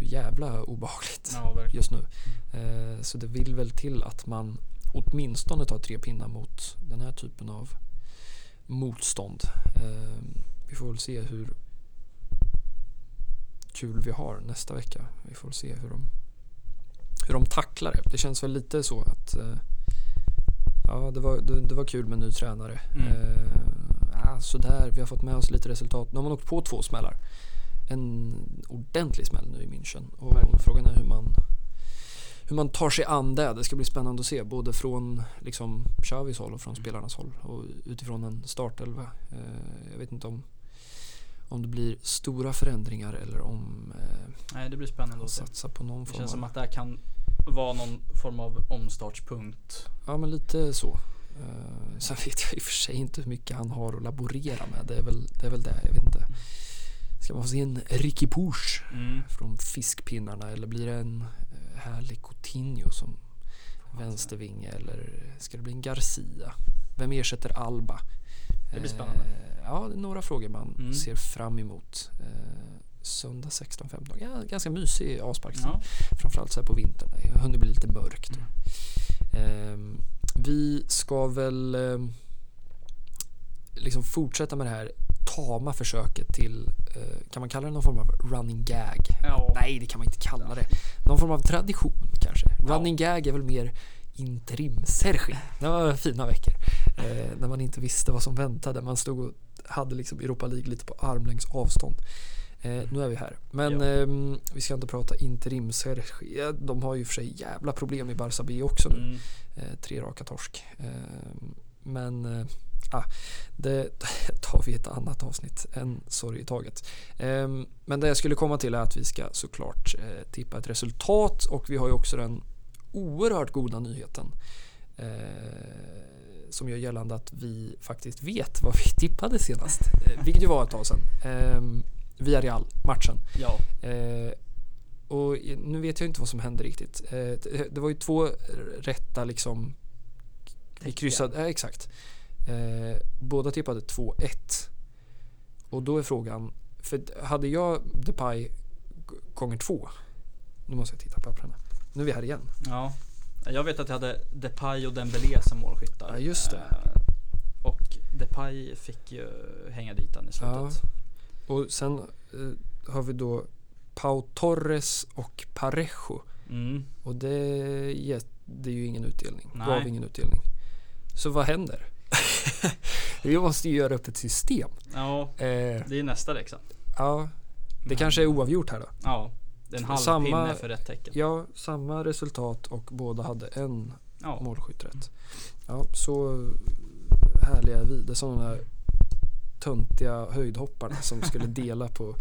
jävla obehagligt Ja, just nu. Eh, så det vill väl till att man åtminstone tar tre pinnar mot den här typen av motstånd. Eh, vi får väl se hur kul vi har nästa vecka. Vi får väl se hur de, hur de tacklar det. Det känns väl lite så att eh, ja, det var, det, det var kul med ny tränare. Mm. Eh, sådär, vi har fått med oss lite resultat. Nu har man åkt på två smällar. En ordentlig smäll nu i München. Och Verkligen. frågan är hur man hur man tar sig an det. Det ska bli spännande att se både från liksom Xavis håll och från spelarnas håll och utifrån en startelva. Eh, jag vet inte om, om det blir stora förändringar eller om eh, Nej, det blir spännande att se. satsar på någon Det form känns som av... att det här kan vara någon form av omstartspunkt. Ja men lite så. Eh, sen vet jag i och för sig inte hur mycket han har att laborera med. Det är väl det. Är väl det. Jag vet inte. Ska man få se en Ricky Push Mm. från fiskpinnarna eller blir det en härlig Coutinho som vänstervinge eller ska det bli en Garcia? Vem ersätter Alba? Det blir Eh, spännande. Ja, det är några frågor man Mm. ser fram emot. Eh, Söndag 16.15. Ja, ganska mysig avsparkstid. Ja. Framförallt så här på vintern. Det hunnit bli lite mörkt. Mm. Ehm, vi ska väl ehm, liksom fortsätta med det här tama försöket till, eh, kan man kalla det någon form av running gag? Ja. Nej, det kan man inte kalla det. Någon form av tradition kanske. Running gag är väl mer interim Sergi. Det var fina veckor. Eh, när man inte visste vad som väntade. Man stod och hade liksom Europa League lite på armlängds avstånd. Eh, nu är vi här. Men Ja. ehm, vi ska inte prata interim Sergi. Ja, De har ju för sig jävla problem i Barça B också nu. Mm. Eh, tre raka torsk. Eh, men eh, ah, det tar vi ett annat avsnitt. En sorg i taget. Eh, men det jag skulle komma till är att vi ska såklart eh, tippa ett resultat och vi har ju också den oerhört goda nyheten eh, som gör gällande att vi faktiskt vet vad vi tippade senast. Eh, vilket ju var ett tag sedan. Eh, via Real, matchen. Ja. Och nu vet jag inte vad som hände riktigt. Det- var ju två rätta liksom. Vi kryssade, ja, exakt. Eh, båda tippade 2-1. Och då är frågan, för hade jag Depay gånger två. Nu måste jag titta på papperna. Nu är vi här igen. ja. Jag vet att jag hade Depay och Dembélé som målskyttar. Ja, just det. Eh, Och Depay fick ju hänga dit den i slutet. Och sen eh, har vi då Pau Torres och Parejo. Mm. Och det, det är ju ingen utdelning. Nej. Gav ingen utdelning. Så vad händer? Vi måste ju göra upp ett system. Ja, Eh, det är nästa läxa. ja, det Men- kanske är oavgjort här då. Ja, det är en halv Samma- pinne för rätt tecken. Ja, samma resultat och båda hade en Ja. målskytt rätt. Ja, så härliga är vi. Det är sådana där töntiga höjdhopparna som skulle dela på,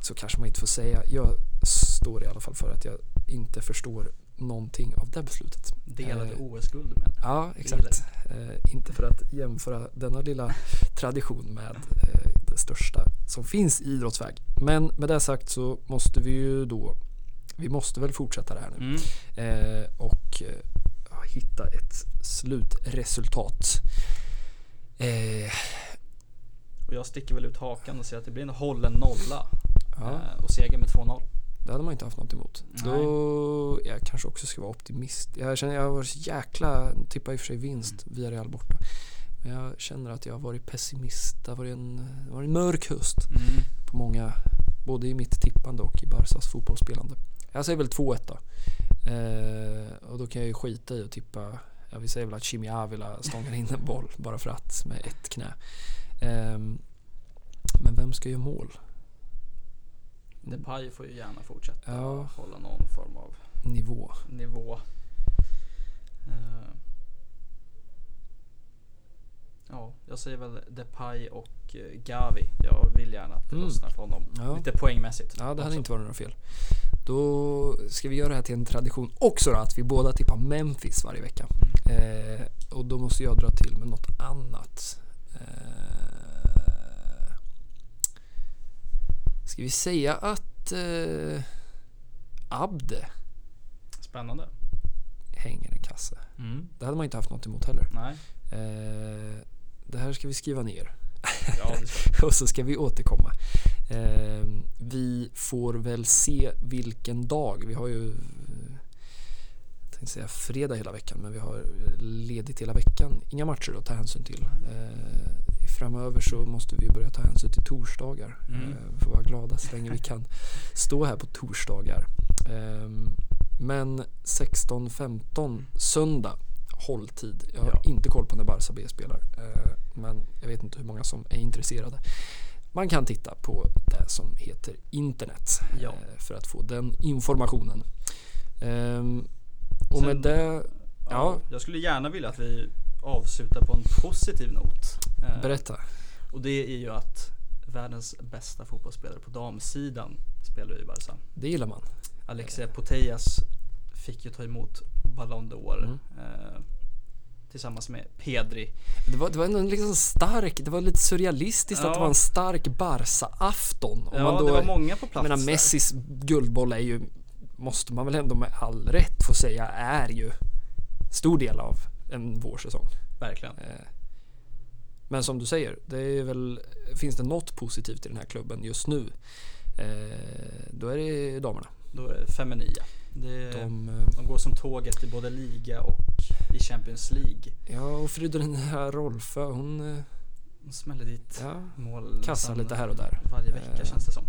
så kanske man inte får säga. Jag står i alla fall för att jag inte förstår någonting av det beslutet. Delade Eh, OS-guld men. Ja, exakt. Eh, inte för att jämföra denna lilla tradition med eh, det största som finns i idrottsväg. Men med det sagt så måste vi ju då, vi måste väl fortsätta det här nu Mm. eh, och eh, hitta ett slutresultat. Eh, Och jag sticker väl ut hakan och säger att det blir en hållen nolla. ja, Och seger med 2-0. Det hade man inte haft något emot. Nej. Då, jag kanske också ska vara optimist. Jag känner jag har varit så jäkla, tippar i och för sig vinst via Real borta. Men jag känner att jag har varit pessimist. Det har varit en, har varit en mörk höst Mm. på många, både i mitt tippande och i Barsas fotbollsspelande. Jag säger väl 2-1 då. Eh, och då kan jag ju skita i att tippa, jag vill säga väl att Chimi Avila stångar in en boll bara för att med ett knä. Ehm, men vem ska göra mål? Depay får ju gärna fortsätta Ja. hålla någon form av nivå. nivå. Eh, Ja, jag säger väl Depay och eh, Gavi. Jag vill gärna att det Mm. lossnar för honom. Ja. Lite poängmässigt. Ja, det hade också. inte varit några fel. Då ska vi göra det här till en tradition också då, att vi båda tippar Memphis varje vecka. Eh, och då måste jag dra till med något annat. Eh, ska vi säga att eh, Abde Spännande. hänger en kasse? Mm. Det hade man inte haft något emot heller. Nej, Eh, det här ska vi skriva ner. ja det ska och så ska vi återkomma. Eh, vi får väl se vilken dag. Vi har ju eh, jag tänkte säga fredag hela veckan men vi har ledigt hela veckan. Inga matcher att ta hänsyn till. Eh, framöver så måste vi börja ta hänsyn till torsdagar. Mm. Eh, vi får vara glada så länge vi kan stå här på torsdagar. Eh, men 16.15 söndag hålltid. Jag har Ja. inte koll på när Barca B spelar. Eh, men jag vet inte hur många som är intresserade. Man kan titta på det som heter internet Ja. eh, för att få den informationen. Ehm, och Sen- med det, ja. Ja. Jag skulle gärna vilja att vi avslutar på en positiv not. Eh, berätta. Och det är ju att världens bästa fotbollsspelare på damsidan spelar i Barca. Det gillar man. Alexia Putellas fick ju ta emot Ballon d'Or Mm. eh, tillsammans med Pedri. Det var, det var en liksom stark, det var lite surrealistiskt att Ja. det var en stark Barca-afton. Ja, då, det var många på jag plats menar där. Messis guldboll är ju, måste man väl ändå med all rätt få säga, är ju stor del av en vårsäsong. Verkligen. Eh, Men som du säger, det är väl, finns det något positivt i den här klubben just nu, eh, då är det damerna. Då är det Femenija. Det, De, eh, de går som tåget i både liga och i Champions League. ja, och Fridolina Rolfö, hon De smäller dit ja, mål kassar lite här och där. varje vecka Eh. känns det som.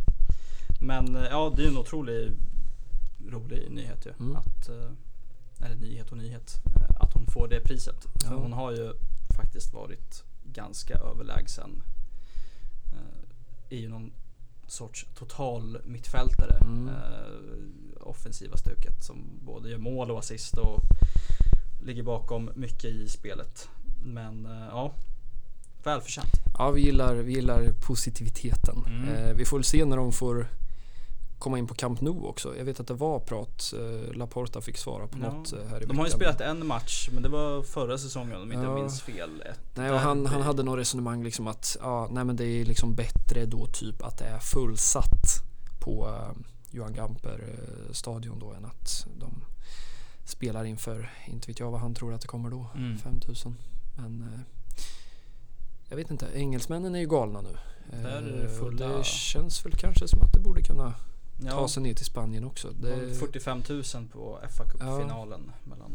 Men ja, det är en otrolig rolig nyhet ju. Mm. Att, eller nyhet och nyhet. eh, Att hon får det priset. Ja. För hon har ju faktiskt varit ganska överlägsen. Eh, Är ju någon sorts total mittfältare. Mm. Eh, offensiva stuket som både gör mål och assist och ligger bakom mycket i spelet. Men ja, välförtjänt. Ja, vi gillar, vi gillar positiviteten. Mm. Vi får väl se när de får komma in på Camp Nou också. Jag vet att det var prat. Eh, Laporta fick svara på Ja. något eh, här i De har ju veckan. spelat en match, men det var förra säsongen om inte jag Ja. minns fel. Nej, och han, han hade något resonemang liksom att ja, nej, men det är liksom bättre då typ att det är fullsatt på eh, Johan Gamper eh, stadion då än att de spelar inför, inte vet jag vad han tror att det kommer då, Mm. 5000. Men eh, jag vet inte, engelsmännen är ju galna nu. Där är det Eh, det känns väl kanske som att det borde kunna ta Ja, sig ner till Spanien också. det var Det, 45 000 på fa Cup-finalen mellan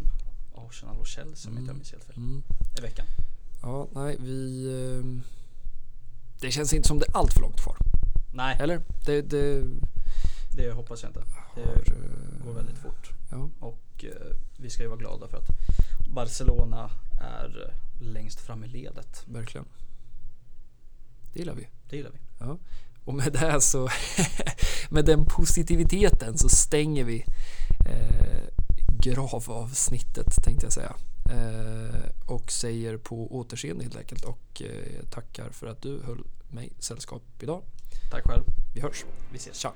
Arsenal och Chelsea om inte jag minns helt fel. mm. I veckan. Ja, nej, vi... Eh, det känns inte som det är allt för långt kvar. Nej, Eller? Det, det det hoppas jag inte. har... Det eh, går väldigt fort. Ja, Och eh, vi ska ju vara glada för att Barcelona är eh, längst fram i ledet. verkligen. Det gillar vi. Det gillar vi. Ja. Och med det så, med den positiviteten så stänger vi eh, gravavsnittet tänkte jag säga. Eh, och säger på återseende helt enkelt och eh, tackar för att du höll mig sällskap idag. Tack själv. Vi hörs. Vi ses. Tja!